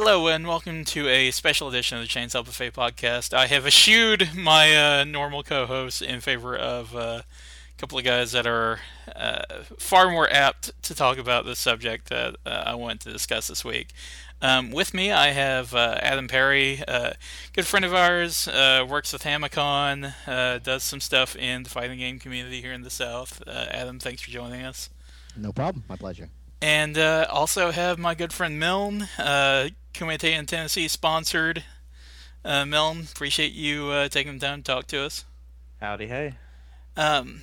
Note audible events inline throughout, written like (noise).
Hello and welcome to a special edition of the Chainsaw Buffet podcast. I have eschewed my uh, normal co-host in favor of uh, a couple of guys that are uh, far more apt to talk about the subject that uh, I want to discuss this week. Um, with me, I have uh, Adam Perry, uh, good friend of ours, works with Hamicon, does some stuff in the fighting game community here in the South. Adam, thanks for joining us. No problem. My pleasure. And uh, also have my good friend Milne, uh, Kumite in Tennessee sponsored. Uh, Milne, appreciate you uh, taking the time to talk to us. Howdy, hey. Um,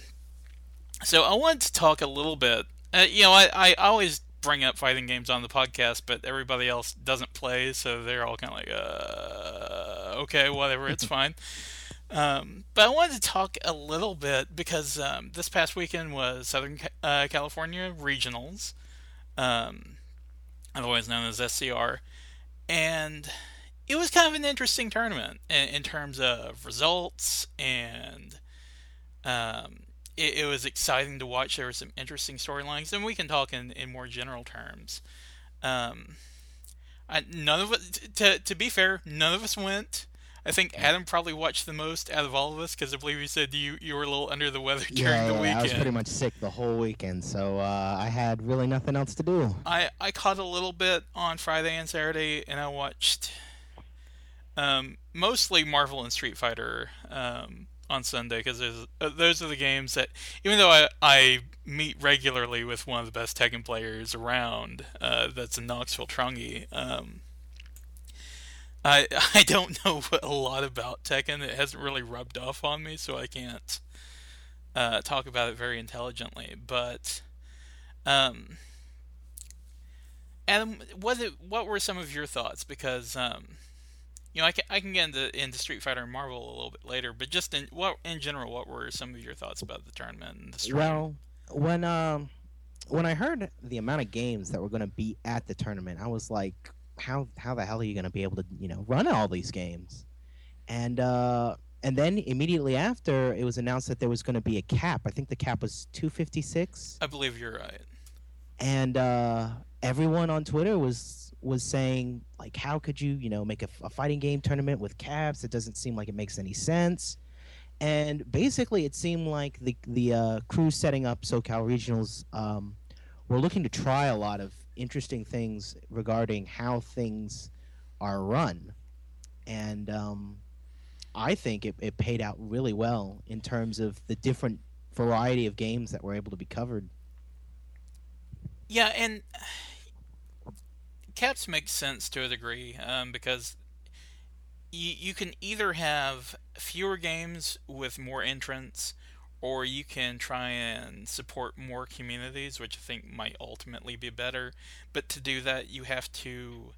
so I wanted to talk a little bit. Uh, you know, I, I always bring up fighting games on the podcast, but everybody else doesn't play, so they're all kind of like, uh, okay, whatever, it's (laughs) fine. Um, but I wanted to talk a little bit because um, this past weekend was Southern uh, California Regionals um, otherwise known as SCR, and it was kind of an interesting tournament in, in terms of results, and um, it, it, was exciting to watch. There were some interesting storylines, and we can talk in, in more general terms. Um, I, none of us, to to be fair, none of us went. I think Adam probably watched the most out of all of us because I believe you said you, you were a little under the weather (laughs) during yeah, the yeah, weekend. I was pretty much sick the whole weekend, so uh, I had really nothing else to do. I, I caught a little bit on Friday and Saturday, and I watched um, mostly Marvel and Street Fighter um, on Sunday because uh, those are the games that, even though I, I meet regularly with one of the best Tekken players around, uh, that's in Knoxville Trungy. Um, I (laughs) I don't know (laughs) a lot about Tekken. It hasn't really rubbed off on me, so I can't uh, talk about it very intelligently. But, um, Adam, what what were some of your thoughts? Because um, you know, I can I can get into into Street Fighter and Marvel a little bit later, but just in what in general, what were some of your thoughts about the tournament and the? Well, when um when I heard the amount of games that were going to be at the tournament, I was like, how how the hell are you going to be able to you know run all these games? And uh, and then immediately after, it was announced that there was going to be a cap. I think the cap was 256. I believe you're right. And uh, everyone on Twitter was was saying like, how could you you know make a, a fighting game tournament with caps? It doesn't seem like it makes any sense. And basically, it seemed like the the uh, crew setting up SoCal Regionals um, were looking to try a lot of interesting things regarding how things are run, and um, I think it, it paid out really well in terms of the different variety of games that were able to be covered. Yeah, and caps make sense to a degree um, because you can either have fewer games with more entrants or you can try and support more communities, which I think might ultimately be better. But to do that, you have to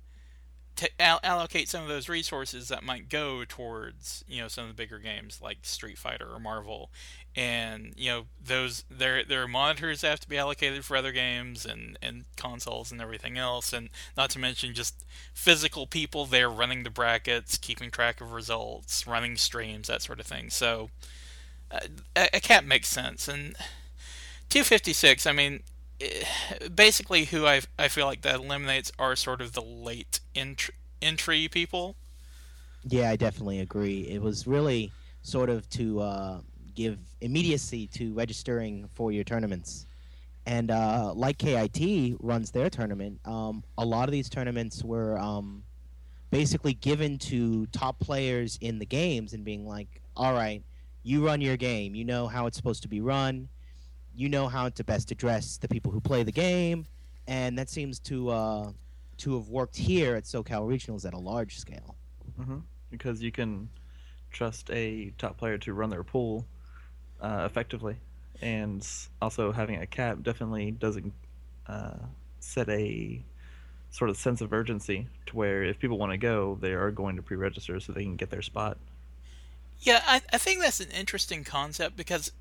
to all- allocate some of those resources that might go towards you know some of the bigger games like Street Fighter or Marvel, and you know those their their monitors have to be allocated for other games and and consoles and everything else, and not to mention just physical people there running the brackets, keeping track of results, running streams, that sort of thing. So a, a cap makes sense, and 256. I mean, eh, basically, who I I feel like that eliminates are sort of the late entry entry people. Yeah, I definitely agree. It was really sort of to uh, give immediacy to registering for your tournaments. And uh, like KIT runs their tournament, um, a lot of these tournaments were um, basically given to top players in the games and being like, all right, you run your game. You know how it's supposed to be run. You know how to best address the people who play the game, and that seems to uh, to have worked here at SoCal Regionals at a large scale. Mm-hmm. Because you can trust a top player to run their pool uh, effectively, and also having a cap definitely doesn't uh, set a sort of sense of urgency to where if people want to go, they are going to pre-register so they can get their spot. Yeah, I, I think that's an interesting concept because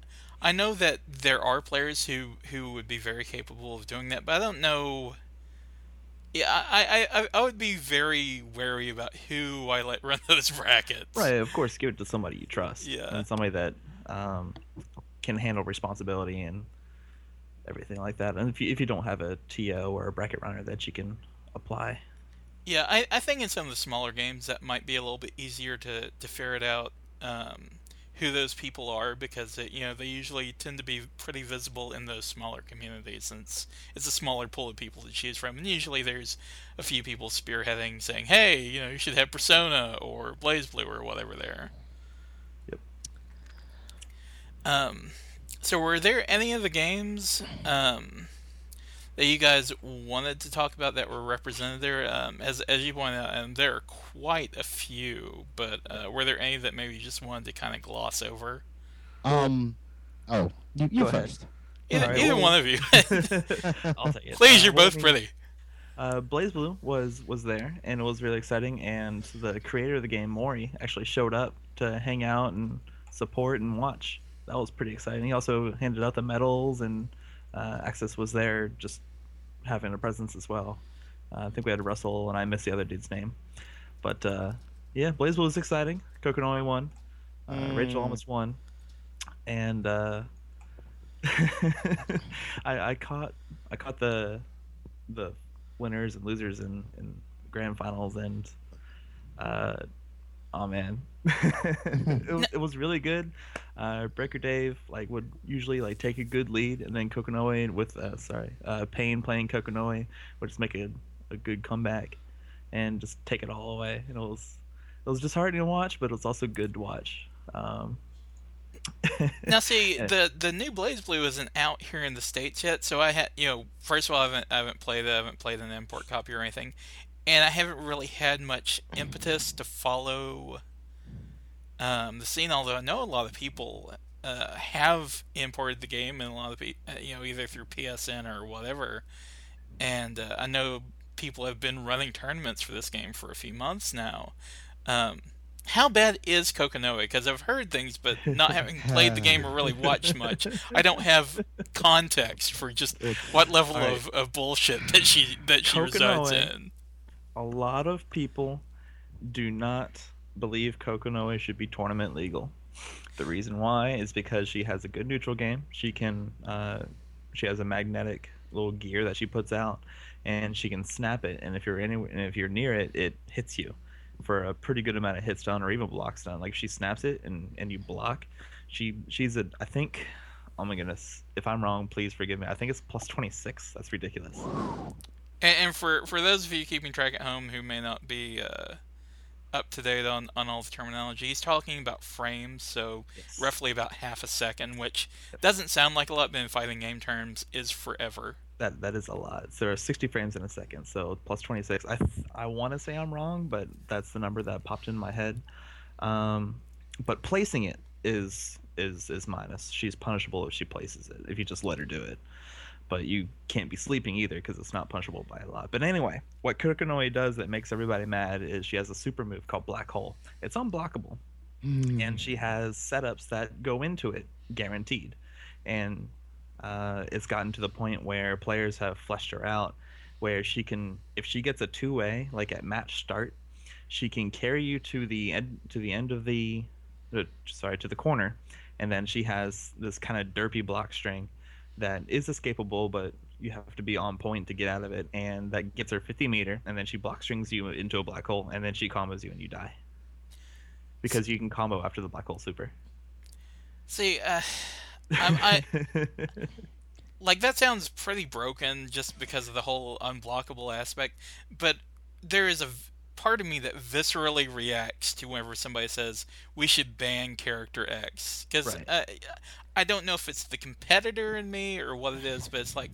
I know that there are players who, who would be very capable of doing that, but I don't know. Yeah, I, I, I would be very wary about who I let run (laughs) those brackets. Right, of course, give it to somebody you trust. Yeah. And somebody that um, can handle responsibility and everything like that. And if you, if you don't have a TO or a bracket runner that you can apply. Yeah, I, I think in some of the smaller games that might be a little bit easier to, to ferret out um, who those people are because it, you know they usually tend to be pretty visible in those smaller communities since it's a smaller pool of people to choose from and usually there's a few people spearheading saying hey you know you should have persona or BlazBlue or whatever there Yep. um so were there any of the games um that you guys wanted to talk about that were represented there? Um, as as you pointed out, and there are quite a few, but uh, were there any that maybe you just wanted to kind of gloss over? Um, oh, you, you first. Either, Alright, either well- one of you. (laughs) I'll take it. (laughs) Please, Uh, you're well, I both pretty. Uh, BlazBlue was was there and it was really exciting. And the creator of the game, Mori, actually showed up to hang out and support and watch. That was pretty exciting. He also handed out the medals, and uh, Aksys was there, just having a presence as well. Uh, I think we had Russell, and I missed the other dude's name. But uh, yeah, BlazBlue was exciting. Kokonoe won. Uh, Rachel Mm. almost won, and uh, (laughs) I, I caught I caught the the winners and losers in, in grand finals and uh oh man. (laughs) (laughs) It, was, it was really good. Uh breaker dave like would usually like take a good lead and then kokonoe with uh sorry uh payne playing kokonoe would just make a, a good comeback and just take it all away. And it was it was disheartening to watch but it was also good to watch. Um (laughs) Now, see, the the new Blaze Blue isn't out here in the states yet, so I had, you know, first of all, I haven't I haven't played it, I haven't played an import copy or anything, and I haven't really had much impetus to follow um, the scene. Although I know a lot of people uh, have imported the game, and a lot of people, you know, either through PSN or whatever, and uh, I know people have been running tournaments for this game for a few months now. Um, how bad is Kokonoe? Because I've heard things, but not having played the game or really watched much, I don't have context for just (laughs) what level All right. of, of bullshit that she that she resides in. A lot of people do not believe Kokonoe should be tournament legal. The reason why is because she has a good neutral game. She can, uh, she has a magnetic little gear that she puts out, and she can snap it. And if you're anywhere, and if you're near it, it hits you for a pretty good amount of hits done or even blocks done. Like she snaps it and and you block. She she's a I think. Oh my goodness! If I'm wrong, please forgive me. I think it's plus 26. That's ridiculous. And, and for for those of you keeping track at home who may not be uh, up to date on, on all the terminology, he's talking about frames, so Yes. roughly about half a second, which doesn't sound like a lot, but in fighting game terms is forever. That that is a lot. So there are 60 frames in a second, so plus 26. I I want to say I'm wrong, but that's the number that popped in my head. Um, but placing it is is is minus. She's punishable if she places it. If you just let her do it. But you can't be sleeping either because it's not punishable by a lot. But anyway, what Kokonoe does that makes everybody mad is she has a super move called Black Hole. It's unblockable Hmm. and she has setups that go into it guaranteed and uh, it's gotten to the point where players have fleshed her out where she can if she gets a two-way like at match start she can carry you to the end to the end of the uh, sorry to the corner and then she has this kind of derpy block string that is escapable but you have to be on point to get out of it and that gets her 50 meter and then she block strings you into a black hole and then she combos you and you die. Because you can combo after the black hole super. See, uh, I'm, I (laughs) like that sounds pretty broken just because of the whole unblockable aspect, but there is a part of me that viscerally reacts to whenever somebody says we should ban character X because Right. uh, I don't know if it's the competitor in me or what it is, but it's like.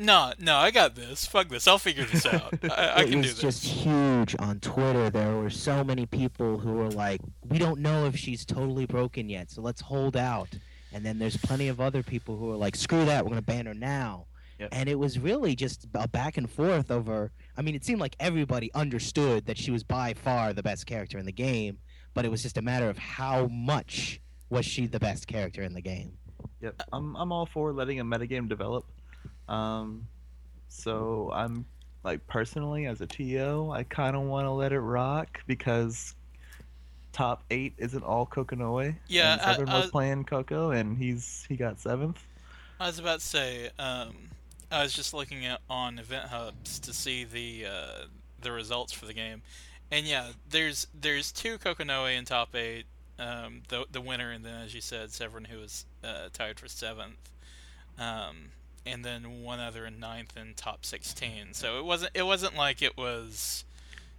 No, no, I got this. Fuck this. I'll figure this (laughs) out. I, I can do this. It was just huge on Twitter. There were so many people who were like, "We don't know if she's totally broken yet, so let's hold out." And then there's plenty of other people who are like, "Screw that, we're gonna ban her now." Yep. And it was really just a back and forth over. I mean, it seemed like everybody understood that she was by far the best character in the game, but it was just a matter of how much was she the best character in the game. Yep, I'm I'm all for letting a metagame develop. Um, so I'm like personally as a TO, I kind of want to let it rock because top eight isn't all Kokonoe. Yeah, and I- I- was playing Coco, and he's he got seventh. I was about to say, um, I was just looking at on Event Hubs to see the uh, the results for the game. And yeah, there's there's two Kokonoe in top eight, um, the the winner, and then as you said, Severin, who was uh, tied for seventh, um, and then one other in ninth in top sixteen. So it wasn't it wasn't like it was,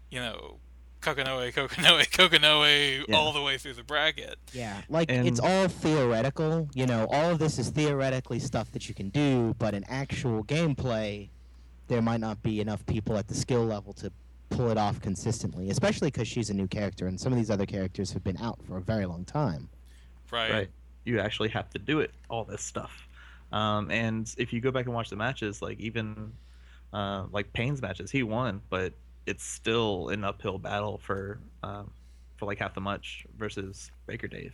you know, Kokonoe, Kokonoe, (laughs) Kokonoe Yeah. all the way through the bracket. Yeah, like And- it's all theoretical. You know, all of this is theoretically stuff that you can do, but in actual gameplay, there might not be enough people at the skill level to pull it off consistently. Especially because she's a new character, and some of these other characters have been out for a very long time. Right. right you actually have to do it all this stuff um, and if you go back and watch the matches like even uh, like payne's matches he won but it's still an uphill battle for um, for like half the much versus baker dave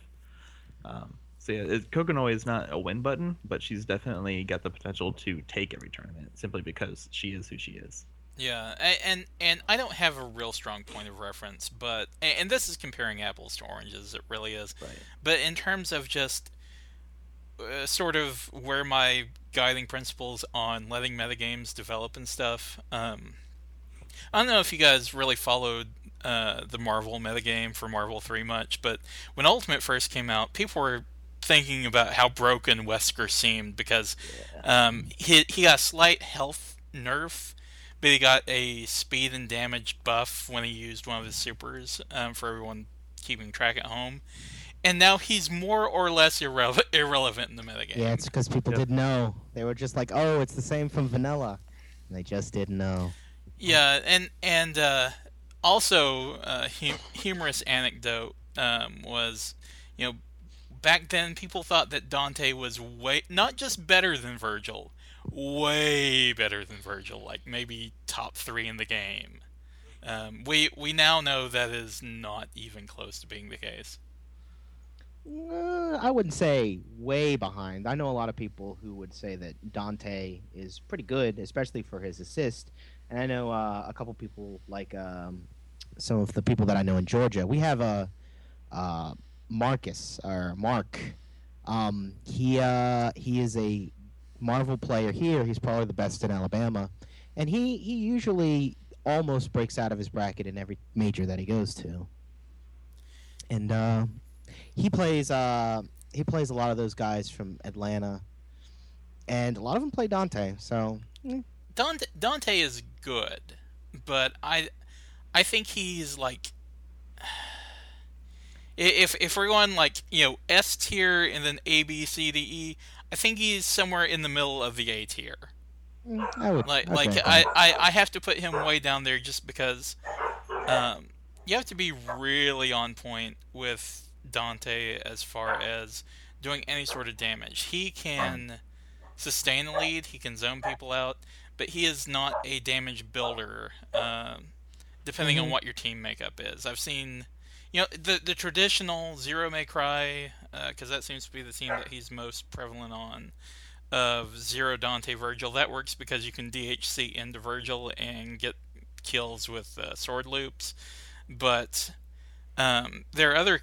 um, so yeah it, kokonoe is not a win button but she's definitely got the potential to take every tournament simply because she is who she is Yeah, and and I don't have a real strong point of reference, but and this is comparing apples to oranges. It really is. right But in terms of just uh, sort of where my guiding principles on letting metagames develop and stuff, um, I don't know if you guys really followed uh, the Marvel metagame for Marvel 3 much, but when Ultimate first came out, people were thinking about how broken Wesker seemed because um, he, he got a slight health nerf, but he got a speed and damage buff when he used one of his supers um, for everyone keeping track at home. And now he's more or less irrele- irrelevant in the metagame. Yeah, it's because people Yep. didn't know. They were just like, "Oh, it's the same from vanilla," and they just didn't know. Yeah, and and uh, also uh, hu- humorous anecdote um, was, you know, back then people thought that Dante was way not just better than Vergil, way better than Vergil, like maybe top three in the game. Um, we we now know that is not even close to being the case. Uh, I wouldn't say way behind. I know a lot of people who would say that Dante is pretty good, especially for his assist. And I know uh, a couple people, like um, some of the people that I know in Georgia. We have a uh, Marcus or Mark. Um, he uh, he is a Marvel player here. He's probably the best in Alabama, and he he usually almost breaks out of his bracket in every major that he goes to. And uh, he plays uh he plays a lot of those guys from Atlanta, and a lot of them play Dante. So Dante, Dante is good, but I I think he's like (sighs) if if we're going like you know S tier and then A B C D E, I think he's somewhere in the middle of the A tier. mm, I would Like I'd like I. I I have to put him way down there just because um you have to be really on point with Dante as far as doing any sort of damage. He can sustain a lead, he can zone people out, but he is not a damage builder. Um, depending on Mhm. what your team makeup is, I've seen, you know, the the traditional zero may cry because that seems to be the team that he's most prevalent on. Of zero Dante Vergil, that works because you can DHC into Vergil and get kills with uh, sword loops. But um, there are other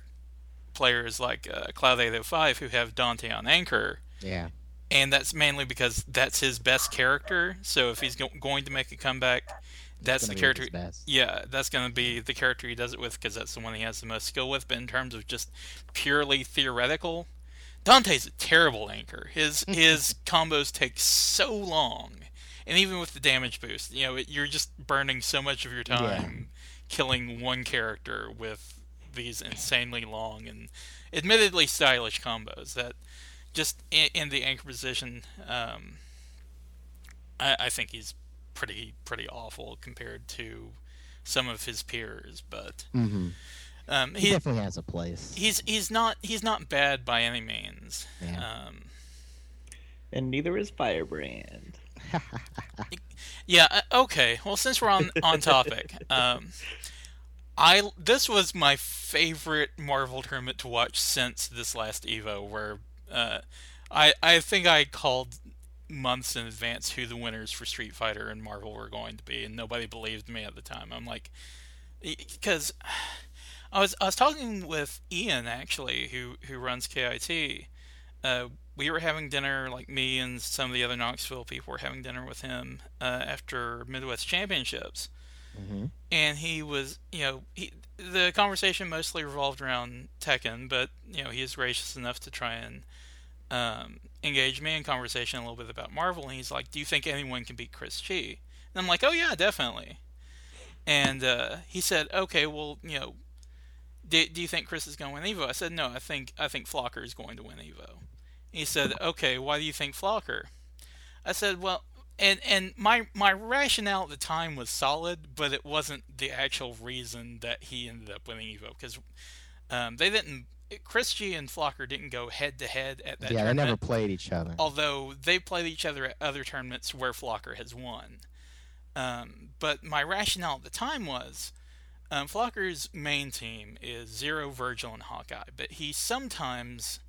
players like uh, Cloud805 who have Dante on anchor, yeah. And that's mainly because that's his best character. So if he's go- going to make a comeback, that's the character. Yeah, that's going to be the character he does it with because that's the one he has the most skill with. But in terms of just purely theoretical, Dante's a terrible anchor. His (laughs) his combos take so long, and even with the damage boost, you know, it, you're just burning so much of your time killing one character with these insanely long and admittedly stylish combos that just in, in the anchor position, um, I, I think he's pretty pretty awful compared to some of his peers. But hmm um, He he, definitely has a place. he's he's not he's not bad by any means. Yeah. Um, and neither is firebrand (laughs) Yeah. uh, Okay. Well, since we're on on topic, um, I this was my favorite Marvel tournament to watch since this last Evo, where uh, I I think I called months in advance who the winners for Street Fighter and Marvel were going to be, and nobody believed me at the time. I'm like, because I was I was talking with Ian actually, who who runs KIT. Uh, we were having dinner, like me and some of the other Knoxville people were having dinner with him uh, after Midwest Championships, hmm and he was, you know, he, the conversation mostly revolved around Tekken, but you know, he is gracious enough to try and um, engage me in conversation a little bit about Marvel. And he's like, "Do you think anyone can beat Chris G?" And I'm like, "Oh yeah, definitely." And uh, he said, "Okay, well, you know, do, do you think Chris is going to win Evo?" I said, "No, I think I think Flocker is going to win Evo." He said, "Okay, why do you think Flocker?" I said, "Well." And and my my rationale at the time was solid, but it wasn't the actual reason that he ended up winning Evo because um, they didn't. Chris G and Flocker didn't go head to head at that Yeah, they never played each other. although they played each other at other tournaments where Flocker has won. Um, but my rationale at the time was um, Flocker's main team is Zero, Vergil, and Hawkeye, but he sometimes,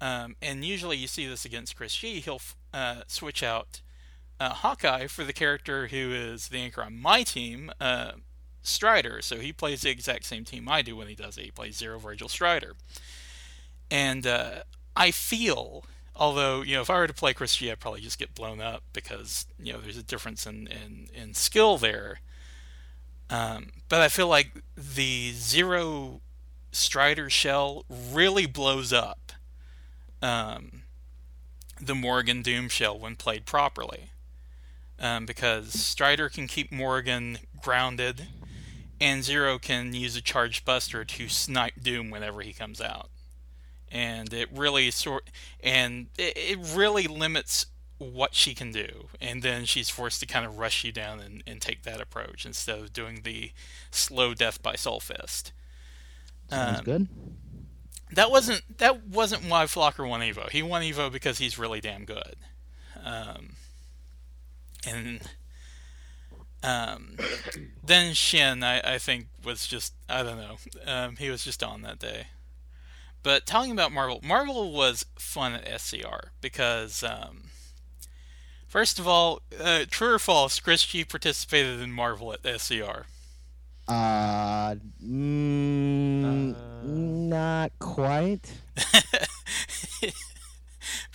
um, and usually you see this against Chris G, he'll uh, switch out uh, Hawkeye for the character who is the anchor on my team, uh, Strider. So he plays the exact same team I do when he does it. He plays Zero, Vergil, Strider. And uh, I feel although you know if I were to play Chris G, I'd probably just get blown up because you know there's a difference in in, in skill there. Um, but I feel like the zero Strider shell really blows up um, the Morrigan Doom shell when played properly, um, because Strider can keep Morrigan grounded, and Zero can use a charged Buster to snipe Doom whenever he comes out. And it really sort and it, it really limits what she can do. And then she's forced to kind of rush you down and, and take that approach instead of doing the slow death by soul fist. Sounds um, good. that wasn't that wasn't why flocker won evo. He won evo because he's really damn good. Um, and um, then shin I, I think was just i don't know um, he was just on that day but talking about Marvel, Marvel was fun at SCR because, um, first of all, uh, true or false, Chris G participated in Marvel at SCR. Uh, mm, Uh. not quite. (laughs)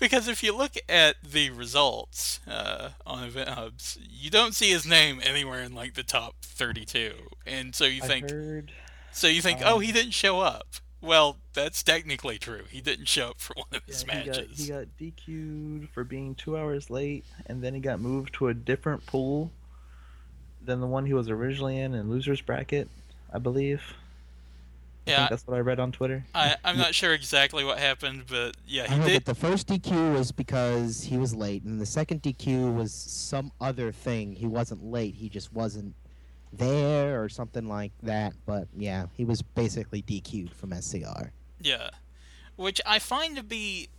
because if you look at the results uh, on Event Hubs, you don't see his name anywhere in like the top 32, and so you I think, heard so you think, um, oh, he didn't show up. Well, that's technically true. He didn't show up for one of his yeah, he got, matches. he got DQ'd for being two hours late, and then he got moved to a different pool than the one he was originally in in losers bracket, I believe. I yeah, think that's what I read on Twitter. I, (laughs) I'm not sure exactly what happened, but yeah, I he heard did. that the first DQ was because he was late, and the second DQ was some other thing. He wasn't late; he just wasn't there or something like that. But yeah, he was basically DQ'd from SCR. Yeah, which I find to be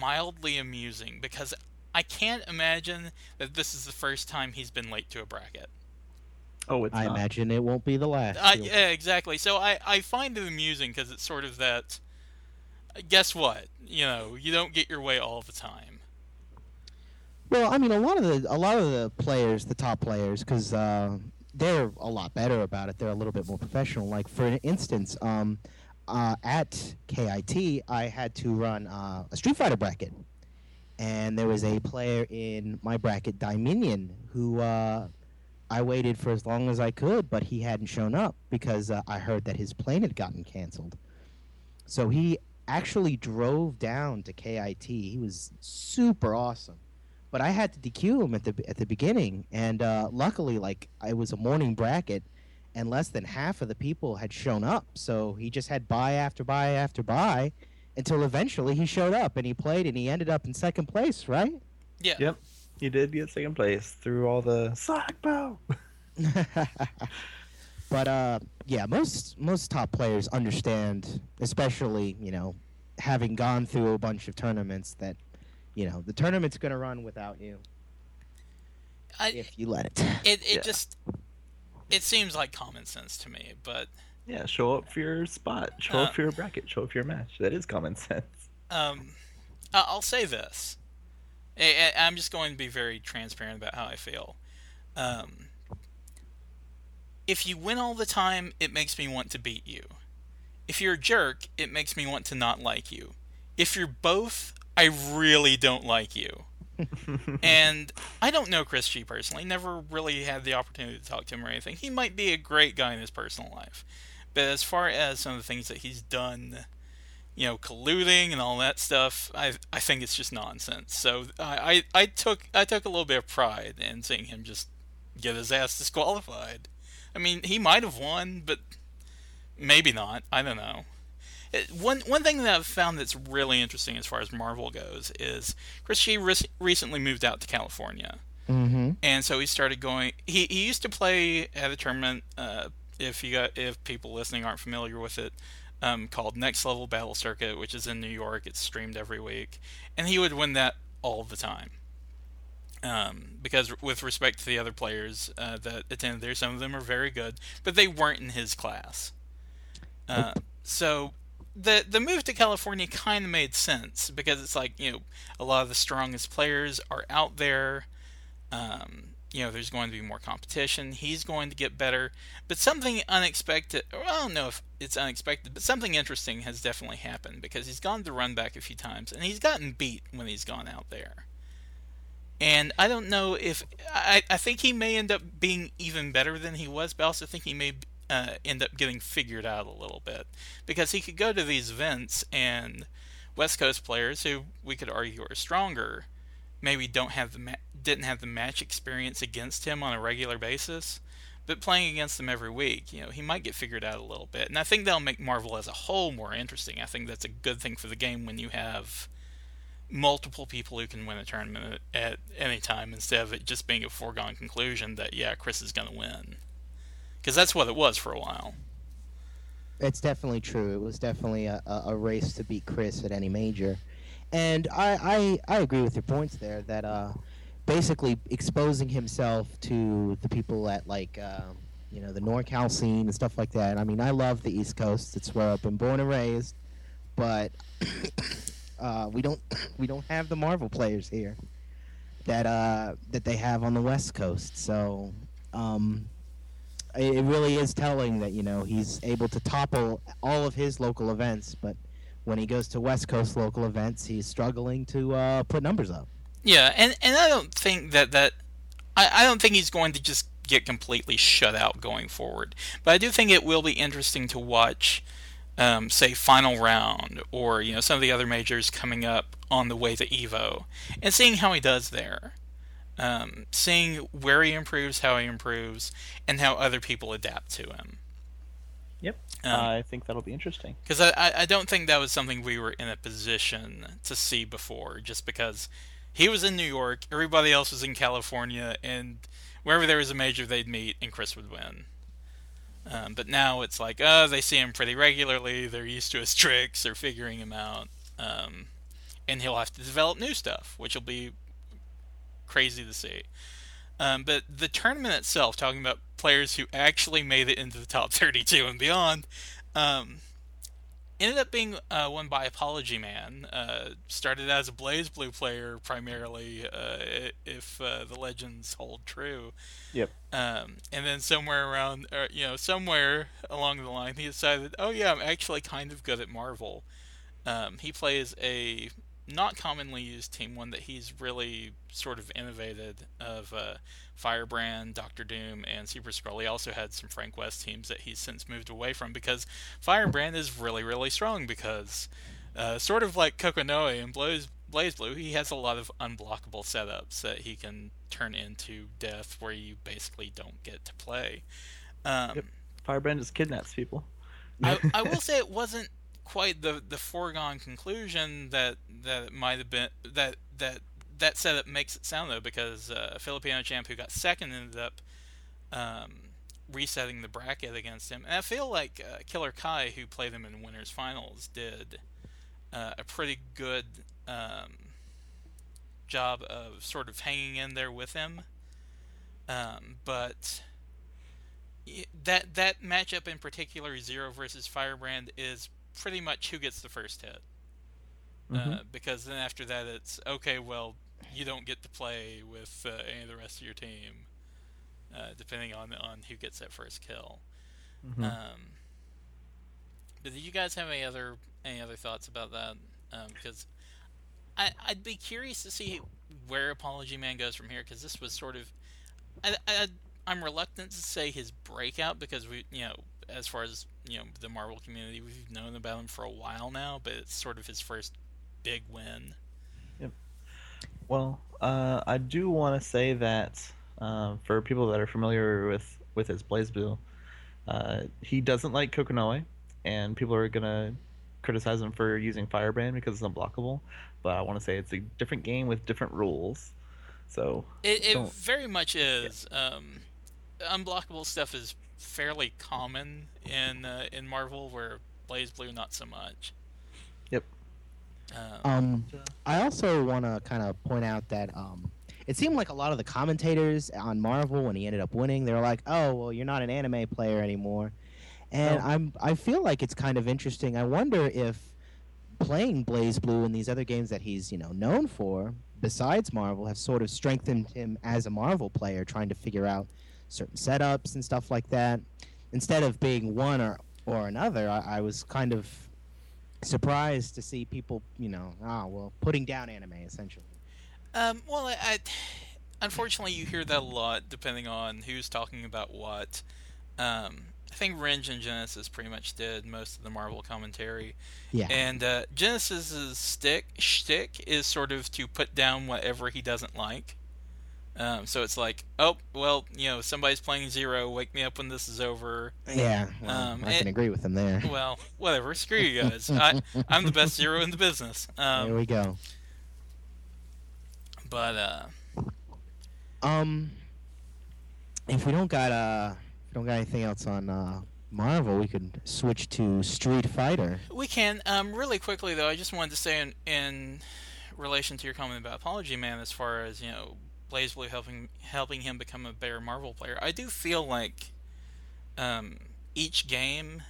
mildly amusing because I can't imagine that this is the first time he's been late to a bracket. Oh, it's I not. imagine it won't be the last. Uh, yeah, exactly. So I, I find it amusing because it's sort of that. Guess what? You know, you don't get your way all the time. Well, I mean, a lot of the a lot of the players, the top players, because uh, they're a lot better about it. They're a little bit more professional. Like for instance, um, uh, at KIT, I had to run uh, a Street Fighter bracket, and there was a player in my bracket, Dominion, who uh, I waited for as long as I could, but he hadn't shown up because uh, I heard that his plane had gotten canceled. So he actually drove down to KIT. He was super awesome but I had to DQ him at the at the beginning, and uh, luckily, like I was a morning bracket, and less than half of the people had shown up, so he just had buy after buy after buy, until eventually he showed up and he played, and he ended up in second place, right? Yeah. Yep. You did get second place through all the Sonic Bow. (laughs) but uh, yeah, most most top players understand, especially you know, having gone through a bunch of tournaments that. You know the tournament's gonna run without you I, if you let it. it it Yeah. just it seems like common sense to me, but Yeah, show up for your spot. Show Uh, up for your bracket. Show up for your match. That is common sense. um, I- I'll say this. I, I'm just going to be very transparent about how I feel. Um, if you win all the time, it makes me want to beat you. If you're a jerk, it makes me want to not like you. If you're both, I really don't like you. (laughs) and I don't know Chris G personally. Never really had the opportunity to talk to him or anything. He might be a great guy in his personal life, but as far as some of the things that he's done, you know, colluding and all that stuff, I I think it's just nonsense. So I I, I took I took a little bit of pride in seeing him just get his ass disqualified. I mean, he might have won, but maybe not. I don't know. It, one one thing that I've found that's really interesting as far as Marvel goes is Chris G re- recently moved out to California, Mm-hmm. and so he started going. He, he used to play at a tournament. Uh, if you got if people listening aren't familiar with it, um, called Next Level Battle Circuit, which is in New York. It's streamed every week, and he would win that all the time. Um, because with respect to the other players uh, that attended there, some of them are very good, but they weren't in his class. Uh, so the the move to California kind of made sense because it's like you know a lot of the strongest players are out there. Um, you know, there's going to be more competition. He's going to get better, but something unexpected. Or I don't know if it's unexpected, but something interesting has definitely happened because he's gone to run back a few times and he's gotten beat when he's gone out there. And I don't know if I, I think he may end up being even better than he was, but I also think he may uh, end up getting figured out a little bit because he could go to these events and West Coast players who we could argue are stronger maybe don't have the ma- didn't have the match experience against him on a regular basis, but playing against them every week, you know, he might get figured out a little bit. And I think that'll make Marvel as a whole more interesting. I think that's a good thing for the game when you have multiple people who can win a tournament at, any time instead of it just being a foregone conclusion that yeah, Chris is going to win. Because that's what it was for a while. It's definitely true. It was definitely a, a race to beat Chris at any major, and I, I I agree with your points there. That uh, basically exposing himself to the people at like um, you know the NorCal scene and stuff like that. I mean, I love the East Coast. It's where I've been born and raised, but (coughs) uh, we don't (coughs) we don't have the Marvel players here that uh, that they have on the West Coast. So. Um, it it really is telling that you know he's able to topple all of his local events, but when he goes to West Coast local events, he's struggling to uh, put numbers up. Yeah, and, and I don't think that that I, I don't think he's going to just get completely shut out going forward. But I do think it will be interesting to watch, um, say, final round or you know some of the other majors coming up on the way to Evo, and seeing how he does there. Um, seeing where he improves, how he improves, and how other people adapt to him. Yep. Um, I think that'll be interesting. Because I, I I don't think that was something we were in a position to see before, just because he was in New York, everybody else was in California, and wherever there was a major, they'd meet, and Chris would win. Um, but now it's like, oh, they see him pretty regularly, they're used to his (laughs) tricks, they're figuring him out, um, and he'll have to develop new stuff, which will be crazy to see. Um, but the tournament itself, talking about players who actually made it into the top (laughs) 32 and beyond, um, ended up being uh, won by Apology Man. Uh, started as a Blaze Blue player primarily, uh, if uh, the legends hold true. Yep. Um, and then somewhere around, uh, you know, somewhere along the line, he decided, oh yeah, I'm actually kind of good at Marvel. Um, he plays a not commonly used team, one that he's really sort of innovated of uh, Firebrand, Doctor Doom, and Super Skrull. He also had some Frank West teams that he's since moved away from because Firebrand is really, really strong because uh, sort of like Kokonoe and Blaze, Blaze Blue, he has a lot of unblockable setups that he can turn into death where you basically don't get to play. Um, Yep. Firebrand just kidnaps people. I, I (laughs) will say it wasn't quite the the foregone conclusion that that it might have been that that that setup makes it sound though because uh, Filipino champ who got second ended up um, resetting the bracket against him. And I feel like uh, Killer Kai who played him in winners finals did uh, a pretty good um, job of sort of hanging in there with him. Um, but that that matchup in particular, Zero versus Firebrand, is pretty much who gets the first hit. Uh, Mhm. because then after that, it's okay. Well, you don't get to play with uh, any of the rest of your team, uh, depending on on who gets that first kill. Mhm. Um, but do you guys have any other any other thoughts about that? Because I, I'd be curious to see where Apology Man goes from here because this was sort of. I, I, I'm reluctant to say his breakout because we, you know, as far as you know, the Marvel community, we've known about him for a while now, but it's sort of his first big win. Yep. Well, uh, I do want to say that um, for people that are familiar with with his BlazBlue, uh, he doesn't like Kokonoe, and people are gonna criticize him for using Firebrand because it's unblockable. But I want to say it's a different game with different rules. So it, it very much is. Yeah. Um, unblockable stuff is fairly common in uh, in Marvel, where Blaze Blue not so much. Yep. Um, um I also want to kind of point out that um, it seemed like a lot of the commentators on Marvel when he ended up winning, they were like, "Oh, well, you're not an anime player anymore," and I'm I feel like it's kind of interesting. I wonder if playing Blaze Blue and these other games that he's you know known for, besides Marvel, have sort of strengthened him as a Marvel player, trying to figure out certain setups and stuff like that. Instead of being one or or another, I, I was kind of surprised to see people, you know, ah, well, putting down anime essentially. Um, well, I, I, unfortunately, you hear that a lot depending on who's talking about what. Um, I think Renge and Genesis pretty much did most of the Marvel commentary. Yeah. And uh, Genesis's stick shtick is sort of to put down whatever he doesn't like. Um, so it's like, oh, well, you know, somebody's playing zero. Wake me up when this is over. Yeah, well, um, I can agree with him there. (laughs) Well, whatever. Screw you guys. I, I'm the best zero in the business. (laughs) Um, there we go. But uh, um, if we don't got uh, if we don't got anything else on uh, Marvel, we could switch to Street Fighter. We can. Um, really quickly though, I just wanted to say in in relation to your comment about Apology Man, as far as you know BlazBlue helping helping him become a better Marvel player. I do feel like um, each game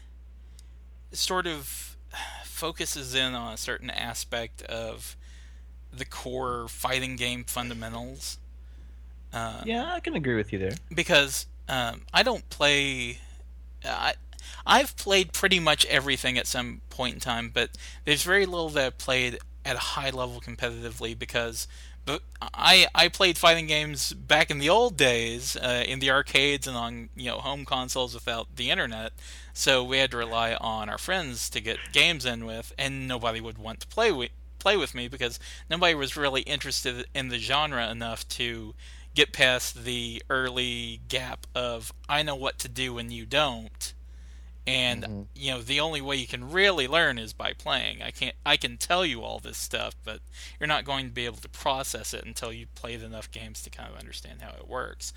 sort of focuses in on a certain aspect of the core fighting game fundamentals. Um, yeah, I can agree with you there. Because um, I don't play. I I've played pretty much everything at some point in time, but there's very little that I've played at a high level competitively because but I I played fighting games back in the old days uh, in the arcades and on you know home consoles without the internet, so we had to rely on our friends to get games in with, and nobody would want to play with play with me because nobody was really interested in the genre enough to get past the early gap of I know what to do and you don't and mm-hmm. you know the only way you can really learn is by playing. I can't i can tell you all this stuff but you're not going to be able to process it until you played enough games to kind of understand how it works.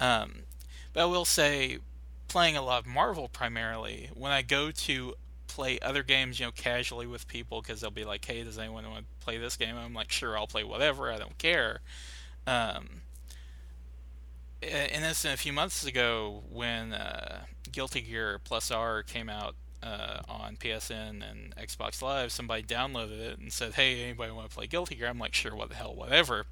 Um, but i will say playing a lot of marvel primarily when i go to play other games you know casually with people because they'll be like hey does anyone want to play this game? I'm like sure i'll play whatever i don't care. Um, and this a few months ago when uh, Guilty Gear Plus R came out uh, on PSN and Xbox Live, somebody downloaded it and said, "Hey, anybody want to play Guilty Gear?" I'm like, "Sure, what the hell, whatever."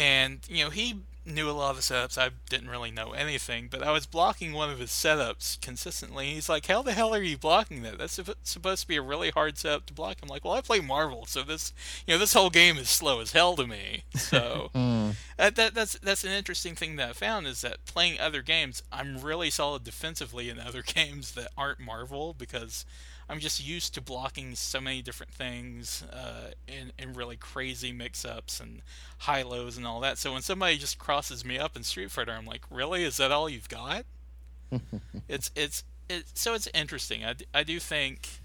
And you know, he knew a lot of the setups. I didn't really know anything, but I was blocking one of his setups consistently. He's like, "How the hell are you blocking that? That's supposed to be a really hard setup to block." I'm like, "Well, I play Marvel, so this, you know, this whole game is slow as hell to me." So (laughs) mm. that, that, that's that's an interesting thing that I found is that playing other games, I'm really solid defensively in other (laughs) games that aren't Marvel because I'm just used to blocking so many different things uh, in, in really crazy mix-ups and high lows and all that. So when somebody just crosses me up in Street Fighter, I'm like, really? Is that all you've got? (laughs) it's it's it, so it's interesting. I, I do think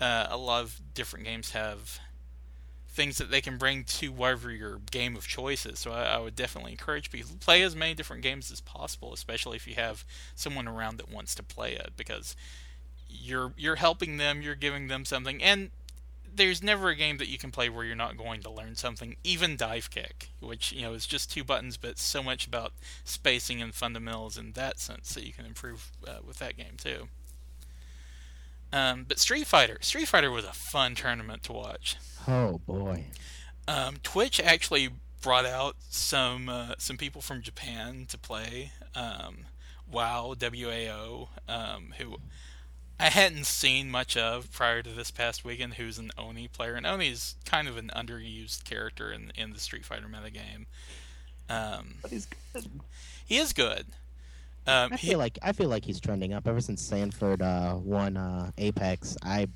uh, a lot of different games have things that they can bring to whatever your game of choice is. So I, I, would definitely encourage people to play as many different games as possible, especially if you have someone around that wants to play it, because you're you're helping them, you're giving them something, and there's never a game that you can play where you're not going to learn something. Even dive kick, which you know is just two buttons, but so much about spacing and fundamentals in that sense that you can improve uh, with that game too. Um, but Street Fighter, Street Fighter was a fun tournament to watch. Oh boy! Um, Twitch actually brought out some uh, some people from Japan to play. Um, WoW, WAO, um, who I hadn't seen much of prior to this past weekend, who's an Oni player, and Oni's kind of an underused character in in the Street Fighter metagame. Um, But he's good. he is good. Um, I he- feel like I feel like he's trending up ever since Sanford uh, won uh, Apex. I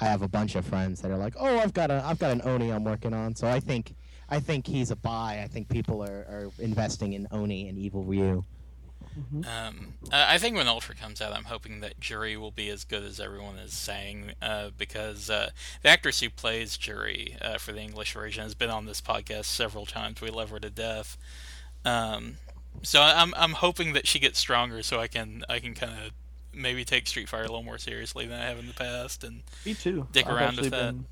I have a bunch of friends that are like, oh, I've got a I've got an Oni I'm working on. So I think I think he's a buy. I think people are, are investing in Oni and Evil Ryu. Um, I think when Ultra comes out, I'm hoping that Juri will be as good as everyone is saying, uh, because uh, the actress who plays Juri uh, for the English version has been on this podcast several times. We love her to death. Um, so I'm I'm hoping that she gets stronger, so I can I can kind of maybe take Street Fighter a little more seriously than I have in the past. And Me too. Dick I've around with that. Been,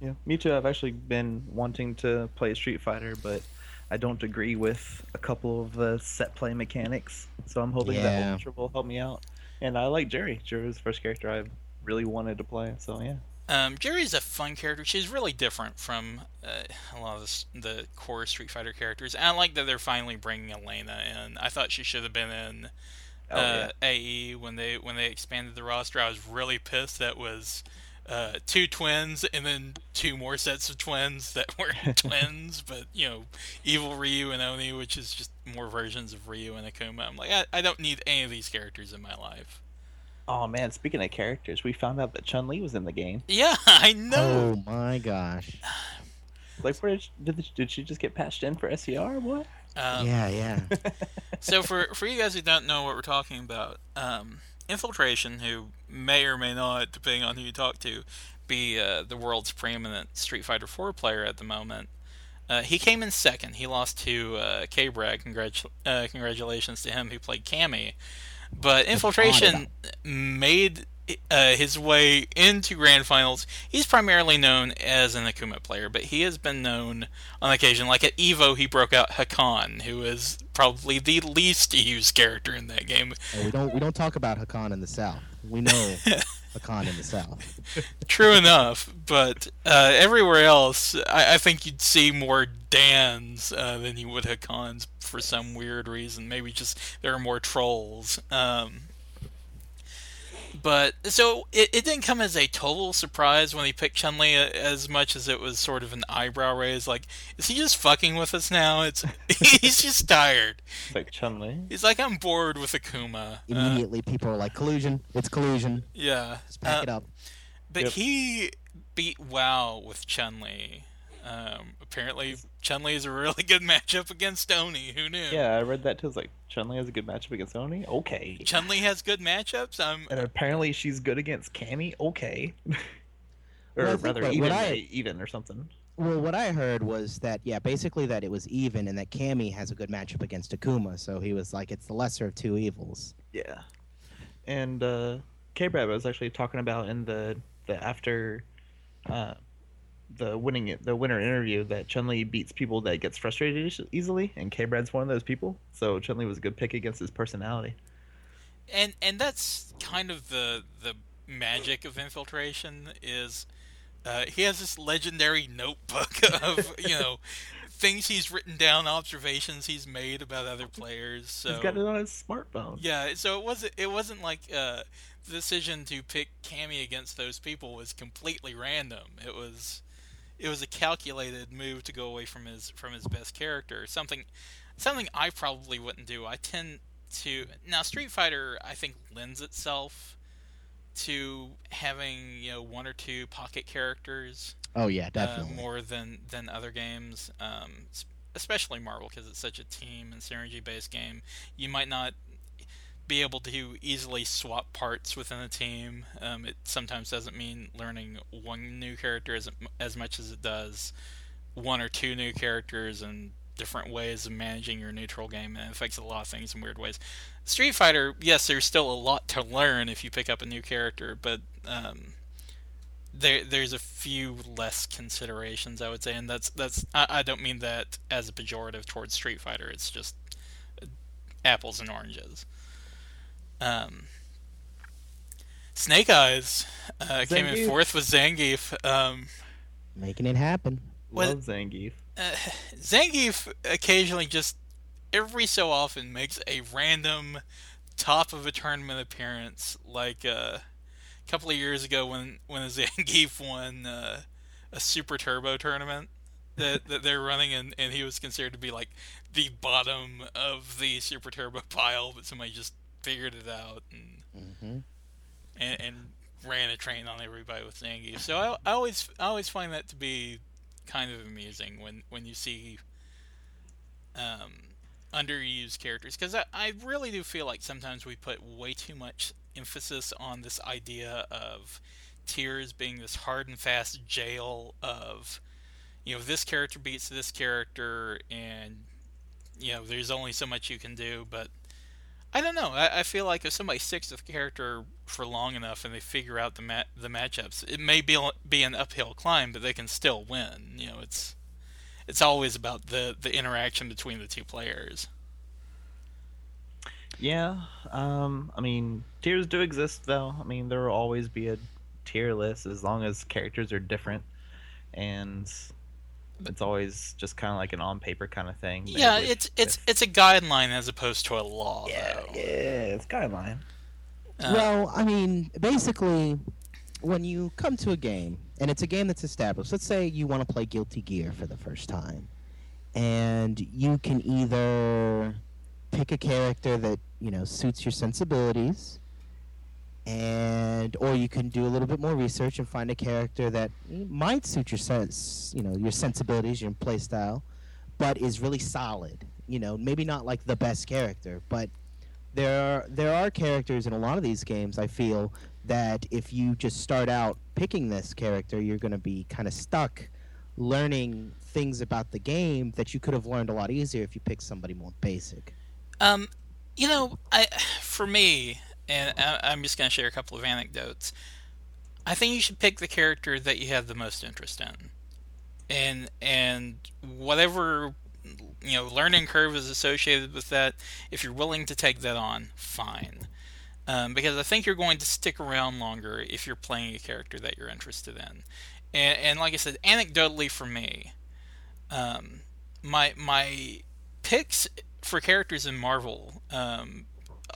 yeah, me too. I've actually been wanting to play Street Fighter, but I don't agree with a couple of the set play mechanics. So I'm hoping Yeah. that Ultra will help me out. And I like Jerry. Jerry was the first character I really wanted to play. So yeah. Um, Jerry's a fun character. She's really different from uh, a lot of the, the core Street Fighter characters. And I like that they're finally bringing Elena in. I thought she should have been in Oh, uh, AE when they when they expanded the roster. I was really pissed that was uh, two twins and then two more sets of twins that (laughs) weren't (laughs) twins, but you know, Evil Ryu and Oni, which is just more versions of Ryu and Akuma. I'm like, I, I don't need any of these characters in my life. Oh man, speaking of characters, we found out that Chun Li was in the game. Yeah, (laughs) I know. Oh my gosh. (sighs) Like, where did she, did, did she just get patched in for SCR? What? Um, yeah, yeah. so for for you guys who don't know what we're talking about, um, Infiltration, who may or may not, depending on who you talk to, be uh, the world's preeminent Street Fighter 4 player at the moment. Uh, he came in second. He lost to uh, K-Brad. Congratu- uh, congratulations to him who played Cammy. But Infiltration made uh, his way into Grand Finals. He's primarily known as an Akuma player, but he has been known on occasion. Like at Evo, he broke out Hakan, who is probably the least used character in that game. And we don't we don't talk about Hakan in the South. We know (laughs) Hakan in the South. True enough, but uh, everywhere else, I, I think you'd see more Dans uh, than you would Hakans for some weird reason. Maybe just there are more trolls. Um, but so it, it didn't come as a total surprise when he picked Chun Li as much as it was sort of an eyebrow raise. Like, is he just fucking with us now? It's (laughs) he's just tired. It's like Chun Li. He's like, I'm bored with Akuma. Uh, Immediately, people are like, collusion. It's collusion. yeah. Just pack Uh, it up. But Yep. he beat WoW with Chun Li. Um, apparently, Chun Li is a really good (laughs) matchup against Oni. Who knew? Yeah, I read that too. It's like Chun Li has a good matchup against Oni. Okay. Chun Li has good matchups. Um, And apparently she's good against Cammy. Okay. (laughs) or Well, I think rather, what- even, what I- even or something. Well, what I heard was that yeah, basically that it was even, and that Cammy has a good matchup against Akuma. So he was like, it's the lesser of two evils. Yeah. And uh, K Brad was actually talking about in the the after uh, the winning the winner interview that Chun Li beats people that gets frustrated easily, and K Brad's one of those people. So Chun Li was a good pick against his personality. and and that's kind of the the magic of infiltration is uh, he has this legendary notebook (laughs) of you know things he's written down, observations he's made about other players. So He's got it on his smartphone. Yeah, so it wasn't it wasn't like uh, the decision to pick Cammy against those people was completely random. It was it was a calculated move to go away from his from his best character. Something something I probably wouldn't do. I tend to now Street Fighter I think lends itself to having you know one or two pocket characters Oh yeah, uh, definitely. more than than other games, um, especially Marvel because it's such a team and synergy based game. You might not be able to easily swap parts within a team. Um, it sometimes doesn't mean learning one new character as as much as it does one or two new characters and different ways of managing your neutral game and it affects a lot of things in weird ways. Street Fighter, yes, there's still a lot to learn if you pick up a new character, but um, there there's a few less considerations I would say, and that's that's I, I don't mean that as a pejorative towards Street Fighter. It's just apples and oranges. Um, Snake Eyes uh, came in fourth with Zangief. Um, Making it happen. What- Love Zangief. uh, Zangief occasionally just every so often makes a random top of a tournament appearance like uh couple of years ago when when (laughs) Zangief won uh, a Super Turbo tournament that (laughs) that they're running, and, and he was considered to be like the bottom of the Super Turbo pile, but somebody just figured it out and Mm-hmm. and, and ran a train on everybody with Zangief. So I, I always I always find that to be kind of amusing when when you see um, underused characters because I, I really do feel like sometimes we put way too much emphasis on this idea of tiers being this hard and fast jail of you know this character beats this character and you know there's only so much you can do but I don't know. I, I feel like if somebody sticks with a character for long enough and they figure out the the matchups, it may be be an uphill climb, but they can still win. You know, it's it's always about the the interaction between the two players. Yeah, um, I mean, tiers do exist though. I mean, there will always be a tier list as long as characters are different, and it's always just kind of like an on paper kind of thing. that Yeah, would- it's it's if- it's a guideline as opposed to a law. yeah, though. yeah, it's guideline. Uh, well, I mean, basically, when you come to a game and it's a game that's established, let's say you want to play Guilty Gear for the first time, and you can either pick a character that you know suits your sensibilities, and or you can do a little bit more research and find a character that might suit your sense, you know, your sensibilities, your play style, but is really solid. You know, maybe not like the best character, but there are there are characters in a lot of these games I feel that if you just start out picking this character you're going to be kind of stuck learning things about the game that you could have learned a lot easier if you picked somebody more basic. Um, you know, I (sighs) for me, and I'm just going to share a couple of anecdotes. I think you should pick the character that you have the most interest in, and and whatever you know learning curve is associated with that. If you're willing to take that on, fine. Um, because I think you're going to stick around longer if you're playing a character that you're interested in. And, and like I said, anecdotally for me, um, my my picks for characters in Marvel, um,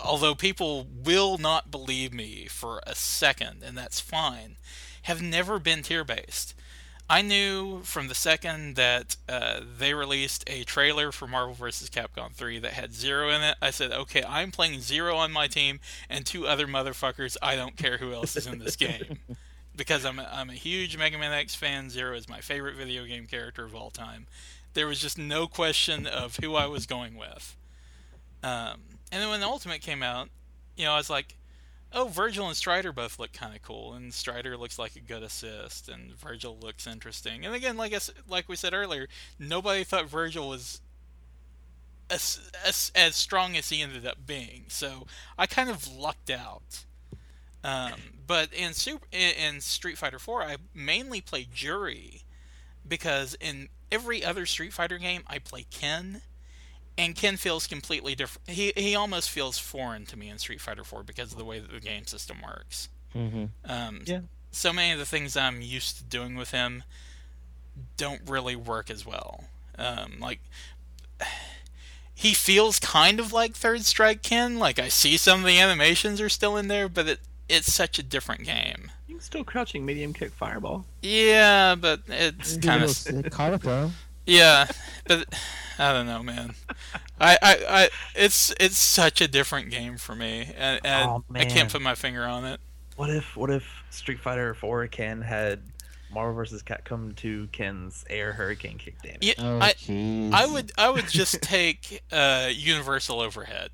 although people will not believe me for a second, and that's fine, have never been tier based. I knew from the second that uh, they released a trailer for Marvel vs. Capcom 3 that had Zero in it, I said, okay, I'm playing Zero on my team and two other motherfuckers. I don't care who else is in this game. (laughs) Because I'm a, I'm a huge Mega Man X fan. Zero is my favorite video game character of all time. There was just no question of who I was going with. Um, and then when the Ultimate came out, you know, I was like, oh, Vergil and Strider both look kind of cool, and Strider looks like a good assist, and Vergil looks interesting. And again, like I, like we said earlier, nobody thought Vergil was as, as, as strong as he ended up being. So I kind of lucked out. Um, but in Super in, in Street Fighter 4, I mainly play Juri because in every other Street Fighter game, I play Ken and Ken feels completely different. He he almost feels foreign to me in Street Fighter 4 because of the way that the game system works. Mm-hmm. Um, Yeah. So many of the things I'm used to doing with him don't really work as well. Um, like (sighs) he feels kind of like Third Strike Ken. Like I see some of the animations are still in there, but it it's such a different game. You can still crouching medium kick fireball. Yeah, but it's kind (laughs) of kara throw. Yeah, but I don't know, man. I, I, I it's it's such a different game for me, and, and Oh, I can't put my finger on it. What if what if Street Fighter 4 Ken had Marvel vs. Capcom 2 Ken's air hurricane kick damage? Yeah, Oh I jeez. I would I would just (laughs) take uh, universal overhead,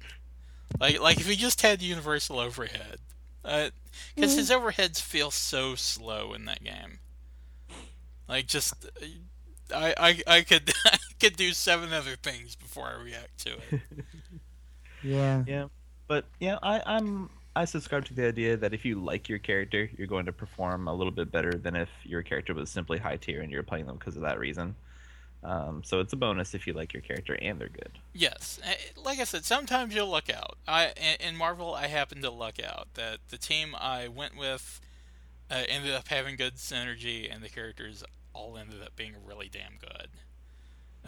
like like if he just had universal overhead, uh, because mm. his overheads feel so slow in that game. Like just. Uh, I, I, I could (laughs) I could do seven other things before I react to it. (laughs) Yeah. Yeah, but yeah, I, I'm I subscribe to the idea that if you like your character, you're going to perform a little bit better than if your character was simply high tier and you're playing them because of that reason. Um, so it's a bonus if you like your character and they're good. Yes, eh, like I said, sometimes you'll luck out. I in- in Marvel, I happened to luck out that the team I went with uh, ended up having good synergy, and the characters all ended up being really damn good.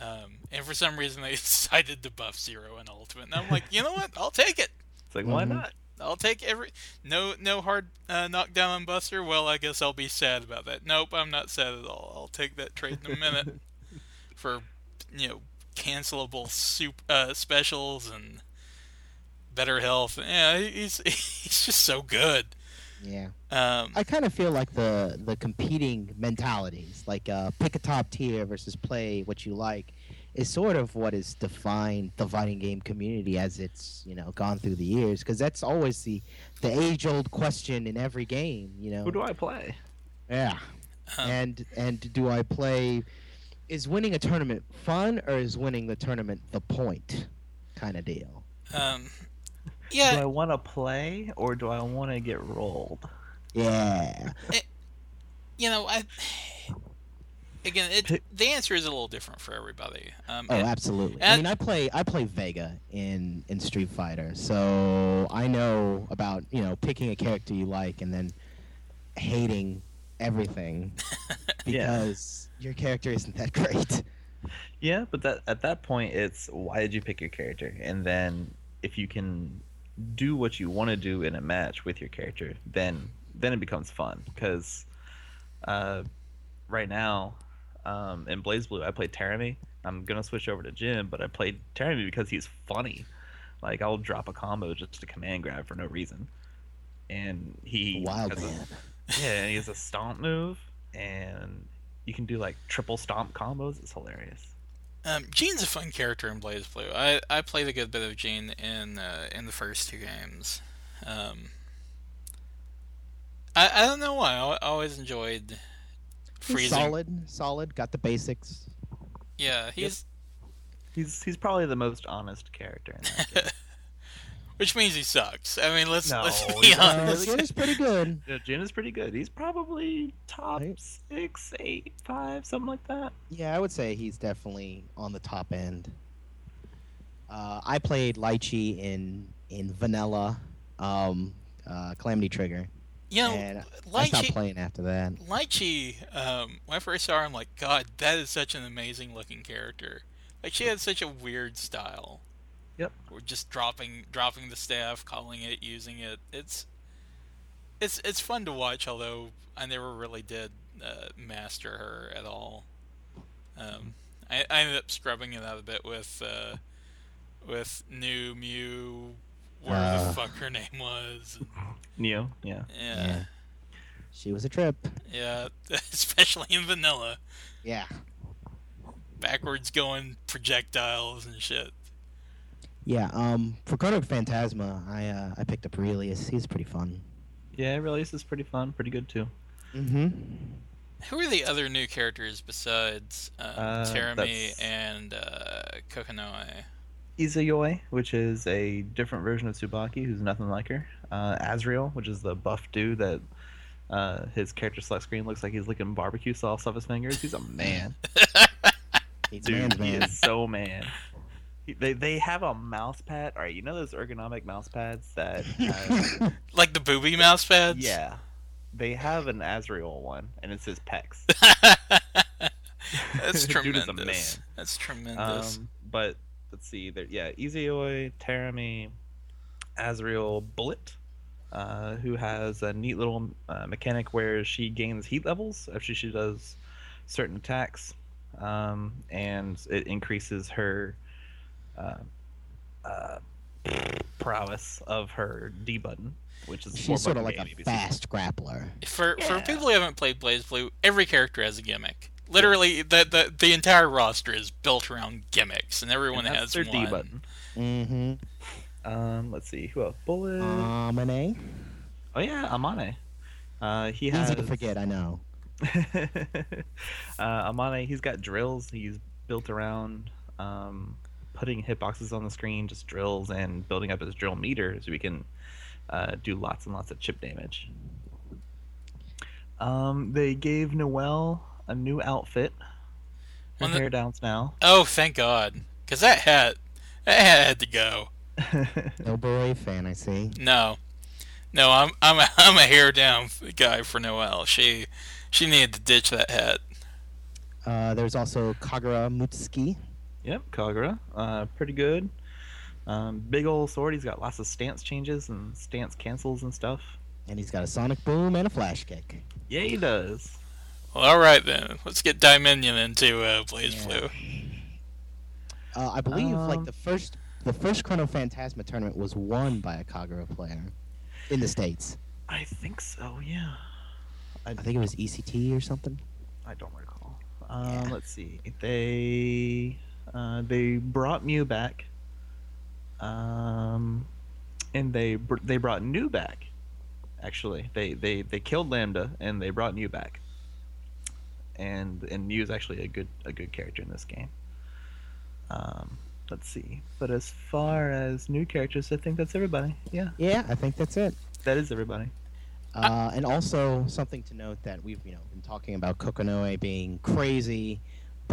Um, and for some reason, they (laughs) decided to buff Zero and Ultimate, and I'm like, you know what? (laughs) I'll take it. It's like why Mhm. not? I'll take every no no hard uh, knockdown on Buster. Well, I guess I'll be sad about that. Nope, I'm not sad at all. I'll take that trade in a minute (laughs) for you know cancelable soup uh, specials and better health. Yeah, he's he's just so good. Yeah. Um, I kind of feel like the the competing mentalities, like uh, pick a top tier versus play what you like, is sort of what has defined the fighting game community as it's you know gone through the years. Because that's always the the age old question in every game. You know. Who do I play? Yeah. um, and and do I play? Is winning a tournament fun or is winning the tournament the point? Kind of deal. um, Do I want to play or do I want to get rolled? Yeah. you know, I again, it, the answer is a little different for everybody. Um, Oh, and- absolutely. I mean, I play I play Vega in in Street Fighter, so I know about you know picking a character you like and then hating everything (laughs) Yeah. because your character isn't that great. Yeah, but that at that point it's why did you pick your character? And then if you can do what you want to do in a match with your character, then then it becomes fun because uh, right now um, in BlazBlue I play Terumi. I'm gonna switch over to Jin, but I played Terumi because he's funny. Like I'll drop a combo just to command grab for no reason, and he Wild has a- man. yeah, and he has a stomp move, and you can do like triple stomp combos. It's hilarious. Um, Jin's a fun character in BlazBlue. I, I played a good bit of Jin in uh, in the first two games. Um, I I don't know why. I always enjoyed He's freezing. solid, solid. Got the basics. Yeah, he's He's he's probably the most honest character in that game. (laughs) which means he sucks. I mean, let's No, let's be he's. Uh, honest. Jin is pretty good. (laughs) yeah, Jin is pretty good. He's probably top Right. six, eight, five, something like that. Yeah, I would say he's definitely on the top end. Uh, I played Litchi in in Vanilla, um, uh, Calamity Trigger, You know, and I stopped playing after that. Litchi, um, when I first saw her, I'm like, God, that is such an amazing looking character. Like she had such a weird style. Yep. Or just dropping dropping the staff, calling it, using it. It's it's it's fun to watch, although I never really did uh, master her at all. Um, I, I ended up scrubbing it out a bit with uh, with new Mew, where Uh. the fuck her name was. Neo, yeah. Yeah, Yeah. She was a trip. yeah, (laughs) especially in vanilla. Yeah. backwards going projectiles and shit. Yeah. Um, for Chrono Phantasma, I uh, I picked up Aurelius. He's pretty fun. Yeah, Relius is pretty fun, pretty good too. Mm-hmm. Who are the other new characters besides um, Uh, Terumi and uh, Kokonoe? Izayoi, which is a different version of Tsubaki, who's nothing like her. Uh, Azrael, which is the buff dude that uh, his character select screen looks like he's licking barbecue sauce off his fingers. He's a man. (laughs) He's Dude, man's he man. is so man. He- They, they have a mouse pad. All right, you know those ergonomic mouse pads that. (laughs) Uh, (laughs) Like the booby mouse pads? yeah, they have an Azrael one, and it says Pex. (laughs) That's tremendous. Dude is a man. That's tremendous. Um, but let's see. There, yeah, Izayoi, Terumi, Azrael, Bullet, uh, who has a neat little uh, mechanic where she gains heat levels after she does certain attacks, um, and it increases her uh, uh, prowess of her D button, which is She's sort of like a ABC. fast grappler. for for people who haven't played BlazBlue, every character has a gimmick. Literally, the, the the entire roster is built around gimmicks, and everyone And has that's their one. D button. Mm-hmm. Um, let's see who else. Bullet. Amane. oh yeah, Amane. Uh, he has Easy to forget, I know. (laughs) uh, Amane, he's got drills. He's built around um, putting hitboxes on the screen, just drills, and building up his drill meter so we can uh, do lots and lots of chip damage. Um, they gave Noel a new outfit. Her the- hair down's now. Oh, thank God, because that hat that hat had to go. (laughs) No beret fan, I see. No, no, I'm I'm a, I'm a hair down guy for Noel. She she needed to ditch that hat. Uh, there's also Kagura Mutsuki. Yep, Kagura, uh, pretty good. Um, big old sword. He's got lots of stance changes and stance cancels and stuff. And he's got a sonic boom and a flash kick. Yeah, he does. Well, all right then. Let's get Dominion into uh, Blaze Yeah. Blue. Uh, I believe like Um, the first the first Chrono Phantasma tournament was won by a Kagura player in the states. I think so. Yeah. I think it was ECT or something. I don't recall. Um, Yeah. Let's see. They uh, they brought Mu back. Um, and they br- they brought Nu back. Actually, they, they they killed Lambda and they brought Nu back. And and Mu is actually a good a good character in this game. Um, let's see. But as far as new characters, I think that's everybody. Yeah, Yeah, I think that's it. that is everybody. Uh, and also something to note that we've you know been talking about Kokonoe being crazy,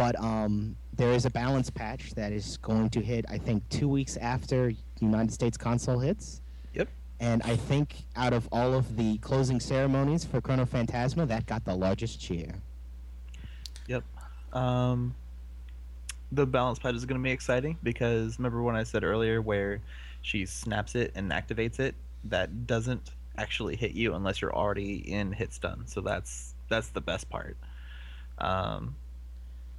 but um, there is a balance patch that is going to hit I think two weeks after United States console hits. Yep. And I think out of all of the closing ceremonies for Chrono Phantasma, that got the largest cheer. Yep. Um, the balance pad is going to be exciting because remember when I said earlier where she snaps it and activates it, that doesn't actually hit you unless you're already in hit stun. So that's that's the best part um,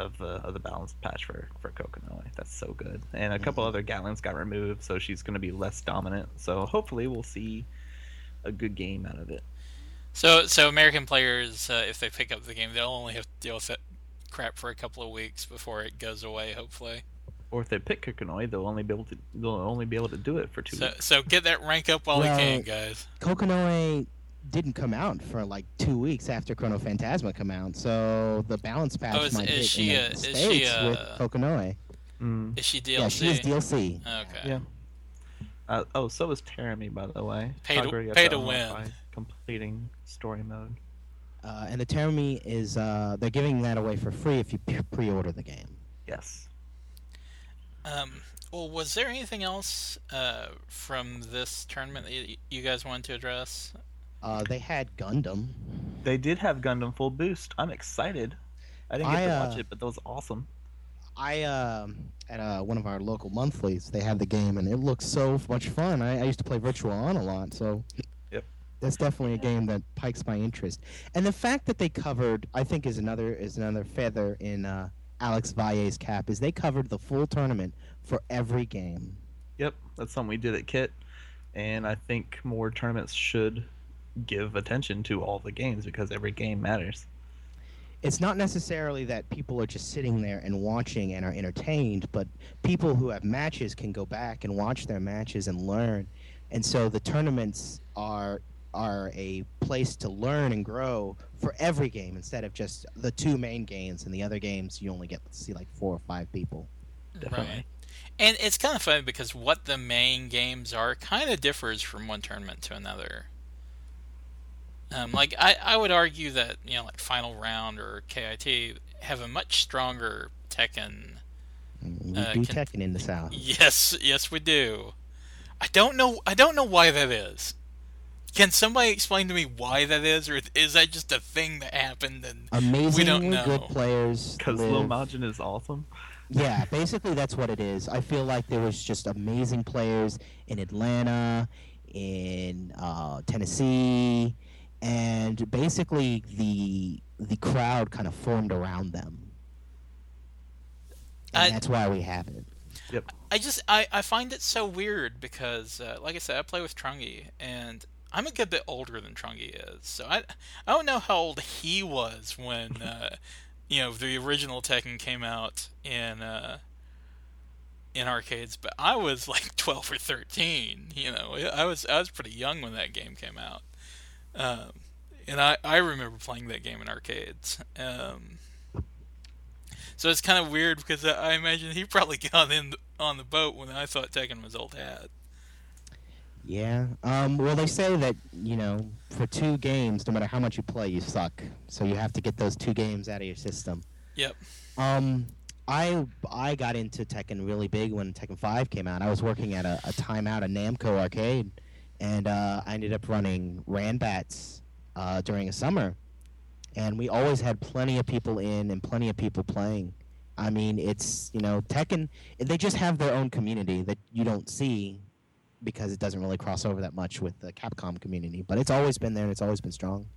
of the of the balance patch for for Kokonoe. That's so good. And a couple Mhm. other Gatlings got removed, so she's going to be less dominant. So hopefully we'll see a good game out of it. So, so American players, uh, if they pick up the game, they'll only have to deal with that crap for a couple of weeks before it goes away. Hopefully. Or if they pick Kokonoe, they'll only be able to they'll only be able to do it for two So, weeks. so get that rank up while Well, you can, guys. Kokonoe didn't come out for like two weeks after Chrono Phantasma come out, so the balance patch Oh, is- might is hit she, in uh, the is she, states with uh, Kokonoe. Mm. Is she DLC? Yeah, she is DLC. Okay. Yeah. Uh, oh, so is Terumi, by the way. Pay to- Kagura gets pay to win. Completing story mode. Uh, and the Terumi is uh, they're giving that away for free if you pre-order the game. Yes. Um, well, was there anything else uh, from this tournament that you guys wanted to address? Uh, they had Gundam. They did have Gundam Full Boost. I'm excited. I didn't get I, to watch uh, it, but that was awesome. I um at uh, one of our local monthlies they had the game and it looked so much fun. I, I used to play Virtual On a lot, so Yep. that's definitely a game that piques my interest. And the fact that they covered, I think, is another is another feather in uh, Alex Valle's cap is they covered the full tournament for every game. Yep, that's something we did at Kit, and I think more tournaments should give attention to all the games because every game matters. It's not necessarily that people are just sitting there and watching and are entertained, but people who have matches can go back and watch their matches and learn. And so the tournaments are are a place to learn and grow for every game instead of just the two main games and the other games you only get to see like four or five people. Definitely. Right. And it's kind of funny because what the main games are kind of differs from one tournament to another. Um, like I, I would argue that you know like Final Round or KIT have a much stronger Tekken. We Uh, do can- Tekken in the South. Yes, yes we do. I don't know. I don't know why that is. Can somebody explain to me why that is, or is that just a thing that happened? And Amazingly know. good players. Because Lil live- Majin is awesome. Yeah, basically that's what it is. I feel like there was just amazing players in Atlanta, in uh, Tennessee, and basically the the crowd kind of formed around them. And I- that's why we have it. Yep. I just I, I find it so weird because uh, like I said I play with Trungy and I'm a good bit older than Trungy is so I I don't know how old he was when (laughs) uh, you know the original Tekken came out in uh, in arcades but I was like (laughs) 12 or 13 you know I was I was pretty young when that game came out um, and I I remember playing that game in arcades um, so it's kind of weird because I I imagine he probably (laughs) got in on the boat when I thought Tekken was old hat. Yeah. Um, well, they say that you know for two games, no matter how much you play, you suck. So you have to get those two games out of your system. Yep. Um, I I got into Tekken really big when Tekken Five came out. I was working at a, a timeout, a Namco arcade, and uh, I ended up running Ranbats uh, during a summer, and we always had plenty of people in and plenty of people playing. I mean, it's you know Tekken. They just have their own community that you don't see because it doesn't really cross over that much with the Capcom community. But it's always been there and it's always been strong.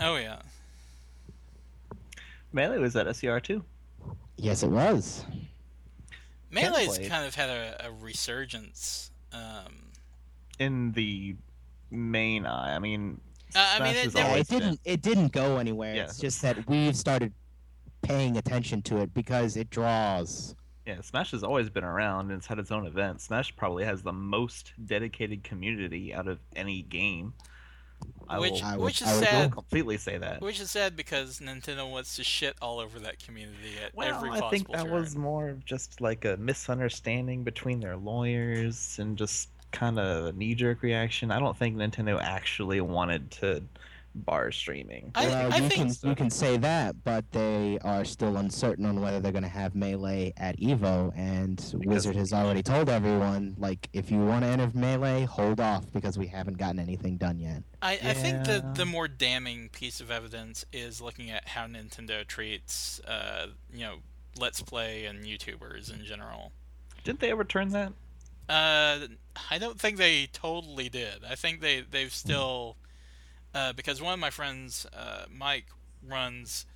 Oh yeah. Melee was at SCR too. Yes, it was. Melee's kind of had a, a resurgence. Um, In the main eye, I mean, Uh, I mean, Smash it has never- Yeah, always it didn't. It didn't go anywhere. Yeah. It's just that we've started paying attention to it because it draws. Yeah, Smash has always been around and it's had its own events. Smash probably has the most dedicated community out of any game. I which will, I would- which is I would I sad. completely say that. Which is sad because Nintendo wants to shit all over that community at Well, every I think that turn. was more of just like a misunderstanding between their lawyers and just kind of a knee-jerk reaction. I don't think Nintendo actually wanted to bar streaming. I- well, I you think- can you can say that, but they are still uncertain on whether they're going to have melee at Evo. And Wizard has already told everyone, like, if you want to enter melee, hold off because we haven't gotten anything done yet. I, I think the the more damning piece of evidence is looking at how Nintendo treats, uh, you know, Let's Play and YouTubers in general. Didn't they ever turn that? Uh, I don't think they totally did. I think they they've still, uh, because one of my friends, uh, Mike, runs.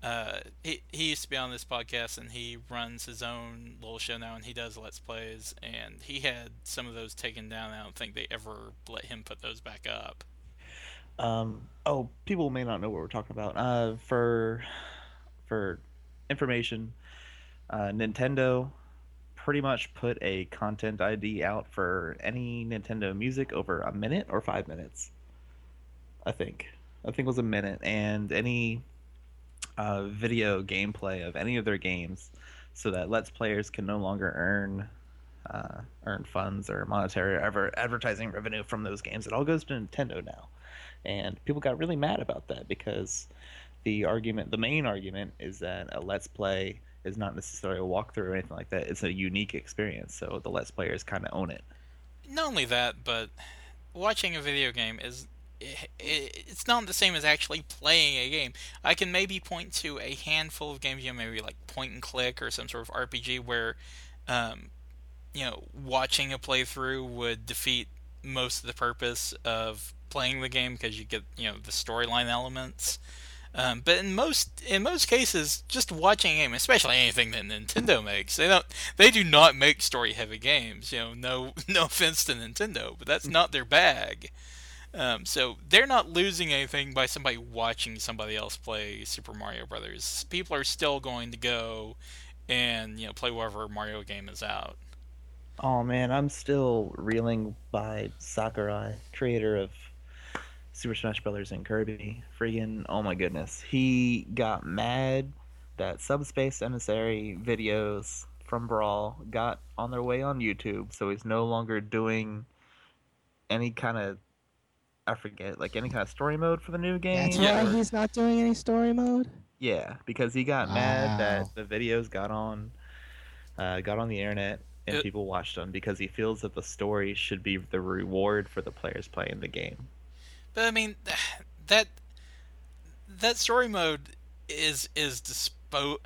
Uh, he he used to be on this podcast, and he runs his own little show now, and he does let's plays, and he had some of those taken down. I don't think they ever let him put those back up. Um, oh, people may not know what we're talking about. Uh, for for information, uh, Nintendo pretty much put a content ID out for any Nintendo music over a minute or five minutes. I think. I think it was a minute, and any uh, video gameplay of any of their games, so that Let's Players can no longer earn uh, earn funds or monetary ever advertising revenue from those games. It all goes to Nintendo now and people got really mad about that because the argument the main argument is that a let's play is not necessarily a walkthrough or anything like that it's a unique experience so the let's players kind of own it Not only that, but watching a video game is it's not the same as actually playing a game. I can maybe point to a handful of games, you know, maybe like point and click or some sort of RPG where, um, you know, watching a playthrough would defeat most of the purpose of playing the game because you get you know the storyline elements. Um, but in most in most cases, just watching a game, especially anything that Nintendo makes, they don't they do not make story heavy games. You know, no (laughs) no offense to Nintendo, but that's not their bag. Um, so they're not losing anything by somebody watching somebody else play Super Mario Brothers. People are still going to go and you know play whatever Mario game is out. oh man i'm still reeling by sakurai creator of super smash brothers and kirby friggin oh my goodness he got mad that subspace emissary videos from brawl got on their way on youtube so he's no longer doing any kind of i forget like any kind of story mode for the new game That's Yeah. why he's not doing any story mode. Yeah, because he got mad that the videos got on, uh, got on the internet and It- people watched them because he feels that the story should be the reward for the players playing the game. But I mean, that that story mode is is dispo.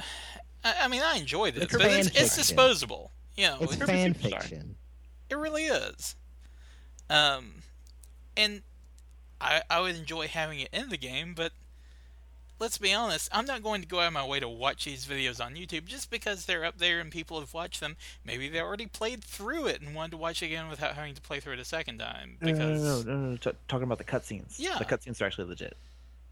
I, I mean, I enjoyed it, It's but it's, it's disposable. You know, It's it, fan fiction. it really is. Um, and I I would enjoy having it in the game, but let's be honest, I'm not going to go out of my way to watch these videos on YouTube just because they're up there and people have watched them. Maybe they already played through it and wanted to watch it again without having to play through it a second time. No, no, Because no, no, no, no, t- talking about the cutscenes. Yeah. the cutscenes are actually legit.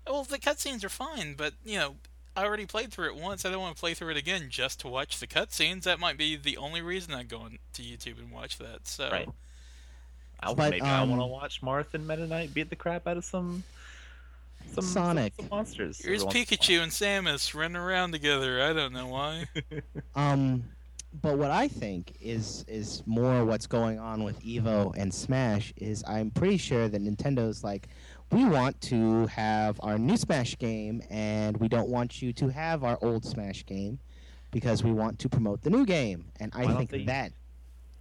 Well, the cutscenes are fine, but you know, I already played through it once. I don't want to play through it again just to watch the cutscenes. That might be the only reason I go on to YouTube and watch that. So, Right. I, But, maybe I want to um, watch Marth and Meta Knight beat the crap out of some some Sonic. some, some monsters. here's every once in a Pikachu and Samus running around together. I don't know why. (laughs) Um, but what I think is is more what's going on with Evo and Smash is I'm pretty sure that Nintendo's like, we want to have our new Smash game, and we don't want you to have our old Smash game, because we want to promote the new game, and I Why think they- that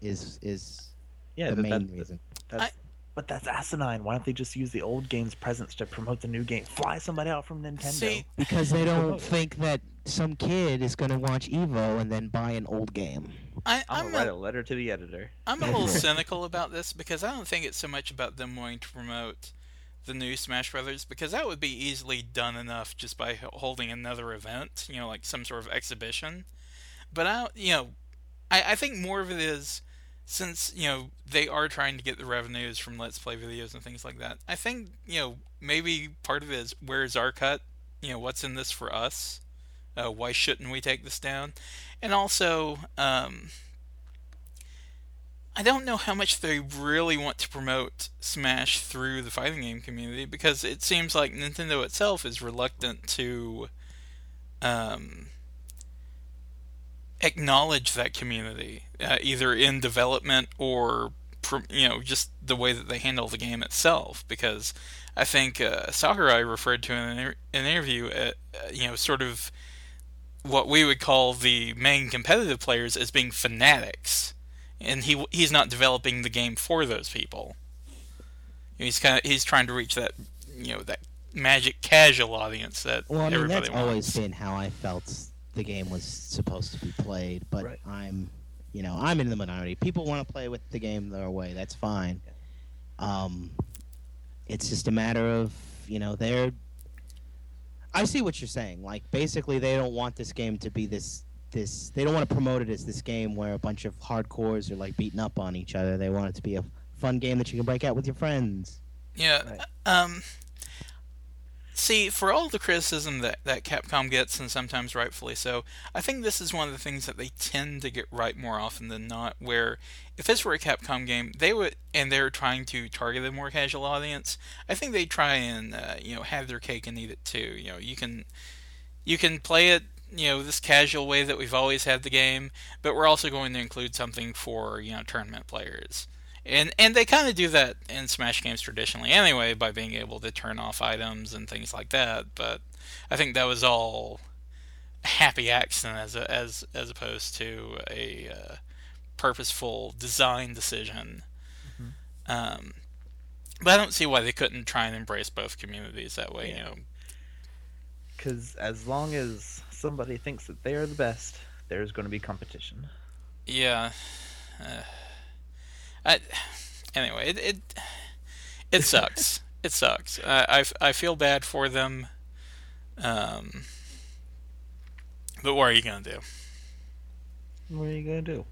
is is Yeah, the that- main that- reason. That's, but that's asinine. Why don't they just use the old game's presence to promote the new game? Fly somebody out from Nintendo. See, Because they don't think that some kid is gonna watch Evo and then buy an old game. I, I'm, I'm gonna write a, a letter to the editor. I'm a little cynical about this because I don't think it's so much about them wanting to promote the new Smash Brothers because that would be easily done enough just by holding another event, you know, like some sort of exhibition. But I, don't- you know, I, I think more of it is since you know they are trying to get the revenues from Let's Play videos and things like that. I think you know maybe part of it is where's our cut? You know, what's in this for us? Uh, why shouldn't we take this down? And also, um, I don't know how much they really want to promote Smash through the fighting game community because it seems like Nintendo itself is reluctant to um, acknowledge that community, uh, either in development or you know just the way that they handle the game itself. Because I think uh, Sakurai referred to in an, an interview, uh, uh, you know, sort of what we would call the main competitive players as being fanatics and he he's not developing the game for those people. He's kind of he's trying to reach that you know that magic casual audience that Well, I mean everybody that's wants. always been how I felt the game was supposed to be played, but Right. I'm, you know, I'm in the minority. People want to play with the game their way. That's fine. Um, it's just a matter of you know they're. I see what you're saying. Like basically, they don't want this game to be this this. They don't want to promote it as this game where a bunch of hardcores are like beating up on each other. They want it to be a fun game that you can break out with your friends. Yeah. Right. Um. See, for all the criticism that, that Capcom gets, and sometimes rightfully so, I think this is one of the things that they tend to get right more often than not. Where if this were a Capcom game, they would, and they're trying to target a more casual audience, I think they try and uh, you know have their cake and eat it too. You know, you can you can play it you know this casual way that we've always had the game, but we're also going to include something for you know tournament players. And and they kind of do that in Smash games traditionally anyway by being able to turn off items and things like that. But I think that was all happy accident as a, as as opposed to a uh, purposeful design decision. Um, but I don't see why they couldn't try and embrace both communities that way. You know, Because as long as somebody thinks that they are the best, there's going to be competition. Yeah. Uh, I, anyway, it it, it sucks. (laughs) it sucks. I I feel bad for them. Um, but what are you gonna do? What are you going to do?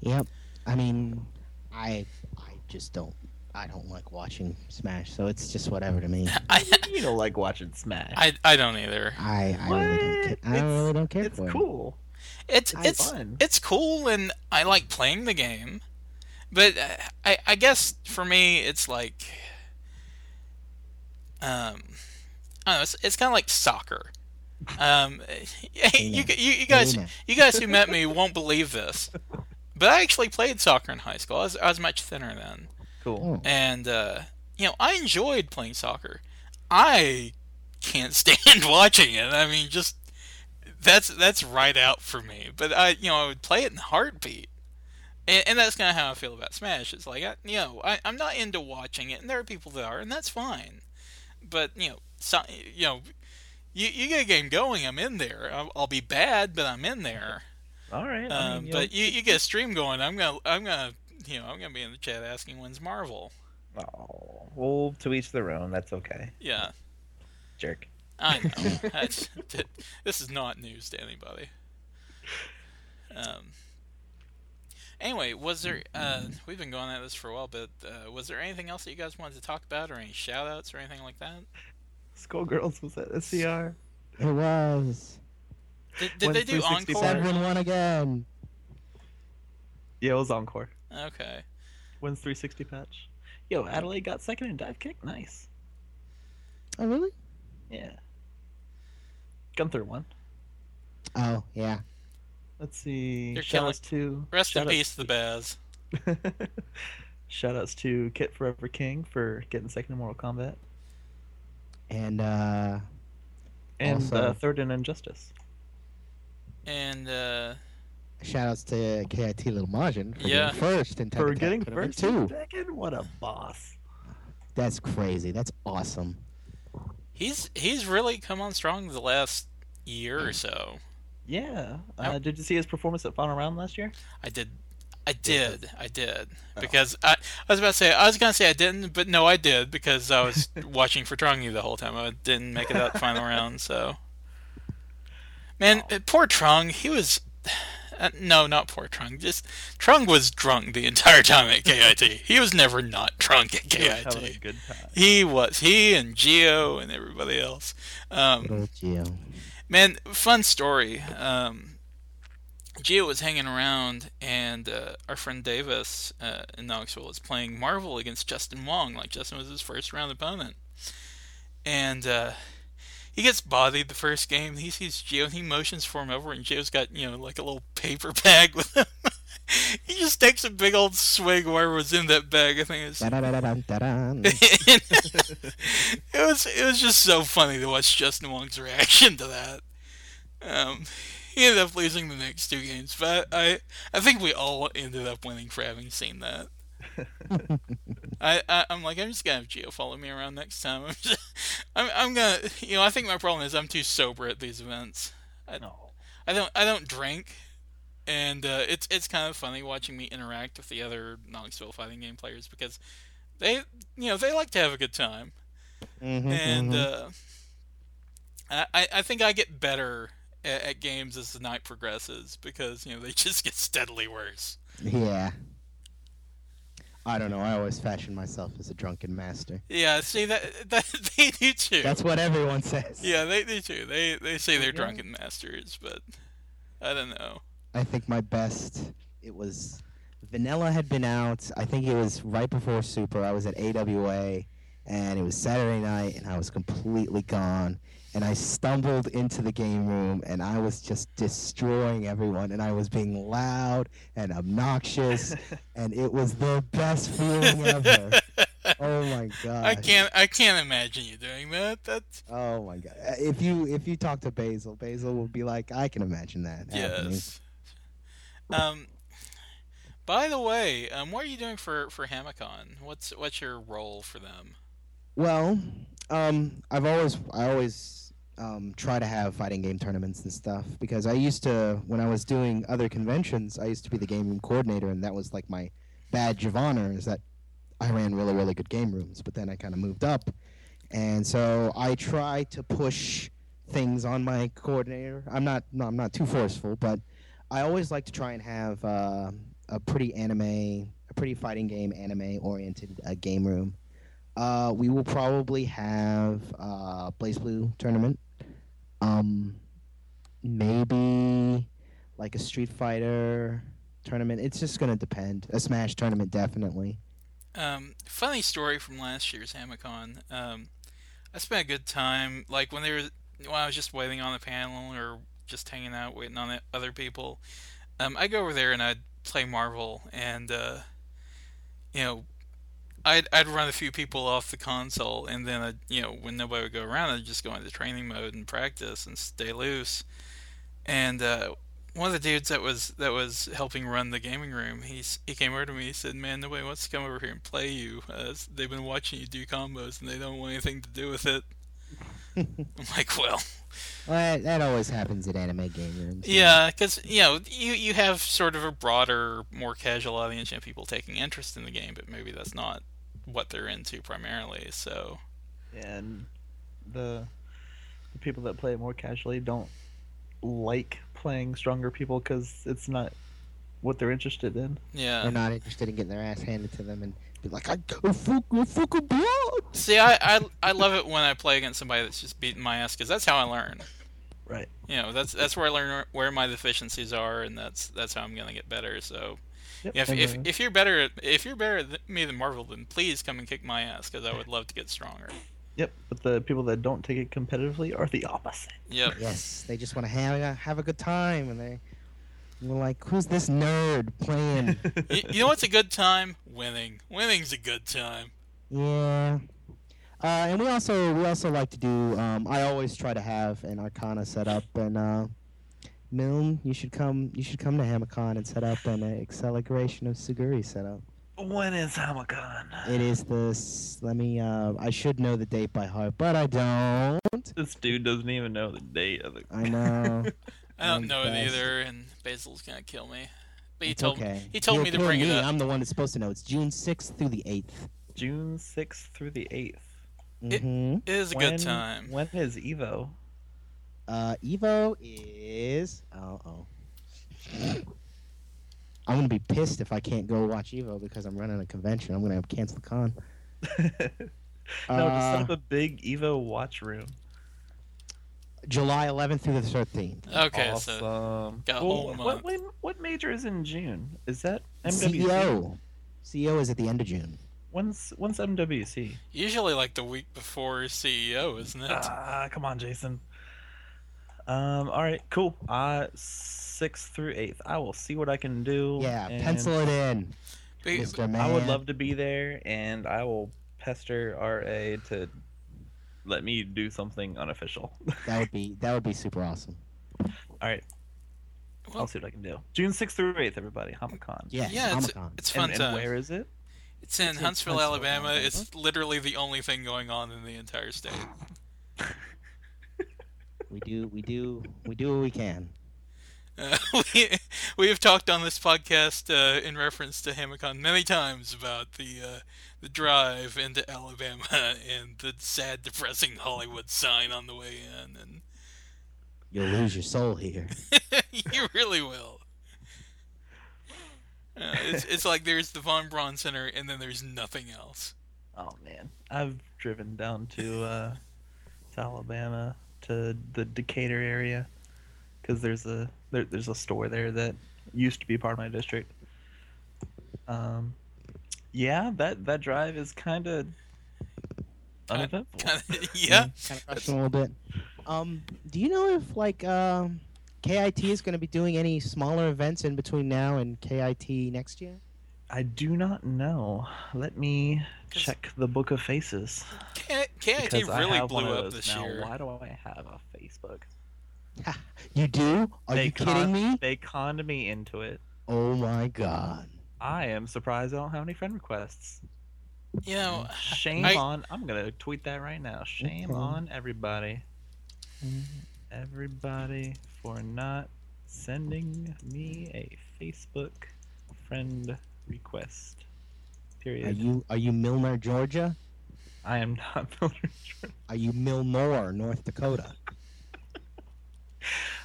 Yep. I mean, I I just don't I don't like watching Smash, so it's just whatever to me. (laughs) I You don't like watching Smash. I, I don't either. I I really don't care. I It's- really don't care it's for it. Cool. It's I- it's fun. it's cool and I like playing the game, but uh, I I guess for me it's like um I don't know it's it's kind of like soccer. Um, (laughs) you, you you guys you guys who met me (laughs) won't believe this, but I actually played soccer in high school. I was I was much thinner then, Cool. Oh, and uh, you know I enjoyed playing soccer. I can't (laughs) stand watching it. I mean, just that's that's right out for me. But I, you know, I would play it in a heartbeat, and, and that's kind of how I feel about Smash. It's like, I, you know, I, I'm not into watching it, and there are people that are, and that's fine. But you know, so, you know, you you get a game going, I'm in there. I'll, I'll be bad, but I'm in there. All right. I Um, mean, you but know, you, you get a stream going, I'm gonna I'm gonna you know I'm gonna be in the chat asking when's Marvel. oh, well, to each their own. That's okay. Yeah, Jerk. I (laughs) know. That's, this is not news to anybody. Um. Anyway, was there? Uh, we've been going at this for a while, but uh, was there anything else that you guys wanted to talk about, or any shout-outs or anything like that? Skullgirls was at SCR. it was Did, did When's they do encore? better? seven one again. Yeah, it was Encore. Okay. When's 360 patch? Yo, Adelaide got second in dive kick. Nice. Oh really? Yeah. Gunther won. Oh yeah. Let's see. They're Shout outs to Rest in shout outs peace, the Baz. (laughs) Shout outs to Kit Forever King for getting second in Mortal Kombat. And uh And Also- uh, third in Injustice. And uh, shout outs to KIT Lil Majin for Yeah. getting first in Tekken. For getting first and two. second? What a boss. That's crazy. That's awesome. He's he's really come on strong the last year or so. Yeah. I- Uh, did you see his performance at final round last year? I did. I did. I did. Oh. Because I, I was about to say, I was going to say I didn't, but no, I did because I was (laughs) watching for Trungy the whole time. I didn't make it out the final (laughs) round, so. Man, poor Trung. He was. Uh, no, not poor Trung. Just Trung was drunk the entire time at KIT. He was never not drunk at He was having a KIT. good time. He was. He and Geo and everybody else. Um, Good old Gio. Man, fun story. Um, Gio was hanging around, and uh, our friend Davis uh, in Knoxville was playing Marvel against Justin Wong. Like Justin was his first round opponent, and uh, he gets bodied the first game. He sees Gio, and he motions for him over, and Gio's got you know like a little paper (laughs) bag with him. he just takes a big old swig whatever was in that bag. I think it's (laughs) it was it was just so funny to watch Justin Wong's reaction to that. Um, he ended up losing the next two games, but I I think we all ended up winning for having seen that. (laughs) I, I I'm like I'm just gonna have Geo follow me around next time. (laughs) I'm just, I'm I'm gonna you know I think my problem is I'm too sober at these events. I, no. I don't I don't drink, and uh, it's it's kind of funny watching me interact with the other Knoxville fighting game players because they you know they like to have a good time, Mhm, and mhm. uh, I I- I think I get better at, at games as the night progresses because you know they (laughs) just get steadily worse. yeah. I don't know. I always fashion myself as a drunken master. Yeah, see that (laughs) that they do too. That's what everyone says. yeah, they do too. They they say they're Yeah. drunken masters, but I don't know. I think my best. It was Vanilla had been out. I think it was right before Super. I was at AWA, and it was Saturday night, and I was completely gone. And I stumbled into the game room, and I was just destroying everyone. And I was being loud and obnoxious, (laughs) and it was the best feeling ever. (laughs) Oh my god! I can't I can't imagine you doing that. That's Oh my god! Uh, If you if you talk to Basil, Basil will be like, I can imagine that. happening." Yes. Um. By the way, um, what are you doing for for Hamacon? What's what's your role for them? Well, um, I've always I always um, try to have fighting game tournaments and stuff because I used to when I was doing other conventions, I used to be the game room coordinator, and that was like my badge of honor is that I ran really really good game rooms. But then I kind of moved up, and so I try to push things on my coordinator. I'm not no, I'm not too forceful, but I always like to try and have uh, a pretty anime, a pretty fighting game anime oriented uh, game room. Uh, we will probably have uh, BlazBlue tournament. Um, maybe like a Street Fighter tournament. It's just gonna depend. A Smash tournament, definitely. Um, funny story from last year's Hamacon. Um, I spent a good time, like when they were when I was just waiting on the panel or just hanging out waiting on the other people. Um, I go over there and I'd play Marvel, and uh, you know, I'd I'd run a few people off the console, and then I'd, you know when nobody would go around, I'd just go into training mode and practice and stay loose. And uh, one of the dudes that was that was helping run the gaming room, he's he came over to me. He said, "Man, nobody wants to come over here and play you. Uh, they've been watching you do combos, and they don't want anything to do with it." (laughs) I'm like, "Well, Well, that, always happens at anime game rooms. yeah, because you know you you have sort of a broader, more casual audience and people taking interest in the game, but maybe that's not what they're into primarily. So and the the people that play it more casually don't like playing stronger people because it's not what they're interested in. yeah, They're not interested in getting their ass handed to them and be like, I go fuck, I fucking blood. See, I, I I love it when I play against somebody that's just beating my ass because that's how I learn. Right. You know, that's that's where I learn where my deficiencies are, and that's that's how I'm gonna get better. So, Yep. yeah, if, if, if you're better at, if you're better at me than Marvel, then please come and kick my ass because I would love to get stronger. yep. But the people that don't take it competitively are the opposite. Yep. Yes, they just want to have a, have a good time, and they we're like, who's this nerd playing? (laughs) you, you know what's a good time? Winning. Winning's a good time. yeah. Uh, and we also we also like to do. Um, I always try to have an Arcana set up, and uh, Milne, you should come. You should come to Hamacon and set up an acceleration of Suguri set up. When is Hamacon? It is this. Let me. Uh, I should know the date by heart, but I don't. This dude doesn't even know the date of the. I know. (laughs) I don't Like know it either, and Basil's gonna kill me. But he It's told okay. he told He'll me to kill bring it me. up. I'm the one that's supposed to know. It's June 6th through the 8th. June sixth through the eighth. It- hmm It is a good time. When is Evo? Uh, Evo is. Oh, oh. I'm gonna be pissed if I can't go watch Evo because I'm running a convention. I'm gonna have to cancel the con. (laughs) no, just set Uh, up a big Evo watch room. July 11th through the 13th. Okay, so awesome. got a Well, whole what, what, what major is in June? Is that MWC? CEO. CEO is at the end of June. When's when's MWC? usually like the week before CEO, isn't it? Ah, come on, Jason. Um, all right, cool. Uh, sixth through eighth. I will see what I can do. Yeah, and pencil it in, Mr. Man. I would love to be there, and I will pester RA to let me do something unofficial. (laughs) That would be that would be super awesome. all right, well, I'll see what I can do. June sixth through eighth, everybody. Hamacon. Yes, yeah, it's, it's fun and, and time. where is it? It's in it's Huntsville, Huntsville, Alabama. Alabama. It's literally the only thing going on in the entire state. (laughs) We do we do we do what we can. Uh, (laughs) we we have talked on this podcast uh, in reference to Hamacon many times about the uh, the drive into Alabama (laughs) and the sad, depressing Hollywood sign on the way in, and You'll lose your soul here. (laughs) you really will. Uh, it's it's like there's the Von Braun Center and then there's nothing else. Oh man, I've driven down to uh, to Alabama to the Decatur area because there's a there, there's a store there that used to be part of my district. Um, yeah, that that drive is kind of uneventful. Kind of, (laughs) (laughs) yeah. kind of question a little bit. Um, do you know if like um, KIT is going to be doing any smaller events in between now and KIT next year? I do not know. Let me check the book of faces. K- KIT because really blew up this now. year. Why do I have a Facebook? You do? Are They you kidding me? They conned me into it. Oh my god. I am surprised I don't have any friend requests. You know, Shame I- on. I'm gonna tweet that right now. Shame Okay. on everybody. Everybody for not sending me a Facebook friend request. Are you are you Milner, Georgia? I am not (laughs) Milner, Jordan. Are you Milmore, North Dakota? (laughs)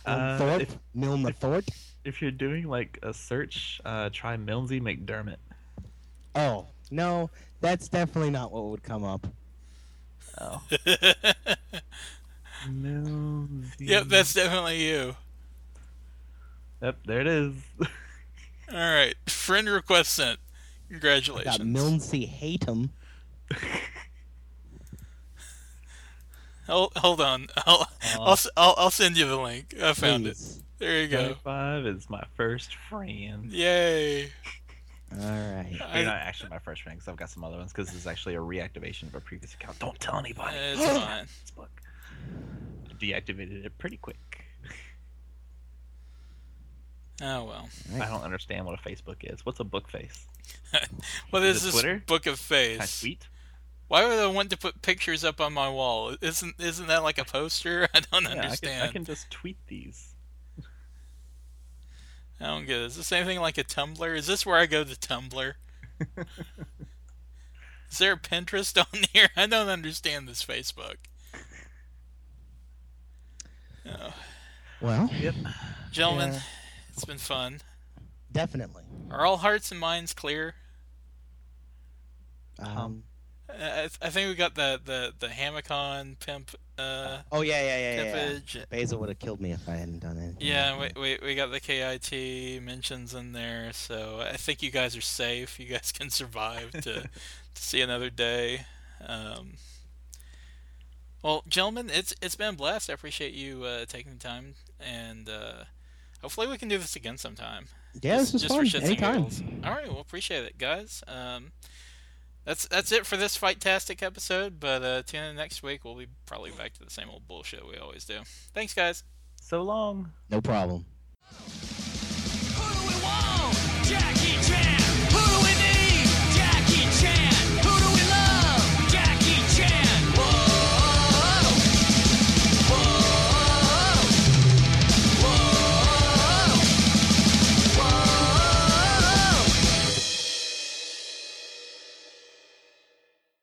Uh, Thorpe? if, Milma Thorpe? if you're doing like a search, uh, try Milnsey McDermott. Oh, no, that's definitely not what would come up. Oh, (laughs) Milnsey. yep, that's definitely you. Yep, there it is. All right, friend request sent. I Congratulations. got Milnsey Hatem. Hold, (laughs) hold on. I'll, uh, I'll, Aw. s- I'll, I'll send you the link. I found it. There you go. 25 is my first friend. Yay. All right. I- You're not actually my first friend because I've got some other ones because this is actually a reactivation of a previous account. Don't tell anybody. It's fine. Facebook. Deactivated it pretty quick. Oh well. I don't understand what a Facebook is. What's a book face? (laughs) What Is is this Twitter? book of Can I face? tweet? Why would I want to put pictures up on my wall? Isn't isn't that like a poster? (laughs) I don't Yeah, I can, understand. I can just tweet these. I don't get it. Is this anything like a Tumblr? Is this where I go to Tumblr? (laughs) Is there a Pinterest on here? I don't understand this Facebook. Oh, Well, Yep. gentlemen, Yeah. It's been fun. definitely. Are all hearts and minds clear? Um, I, I think we got the the the Hamacon pimp uh, oh yeah, yeah, yeah, yeah. yeah. Basil would have killed me if I hadn't done it. Yeah, we, we, we got the KIT mentions in there, so I think you guys are safe. You guys (laughs) can survive to, to see another day. Um, well, gentlemen, it's it's been a blast. I appreciate you uh, taking the time, and uh, hopefully we can do this again sometime. Yeah, this was fun. shits and Anytime. All right, well, appreciate it, guys. Um, that's that's it for this Fight-tastic episode. But uh, tune in next week. We'll be probably back to the same old bullshit we always do. Thanks, guys. So long. No problem.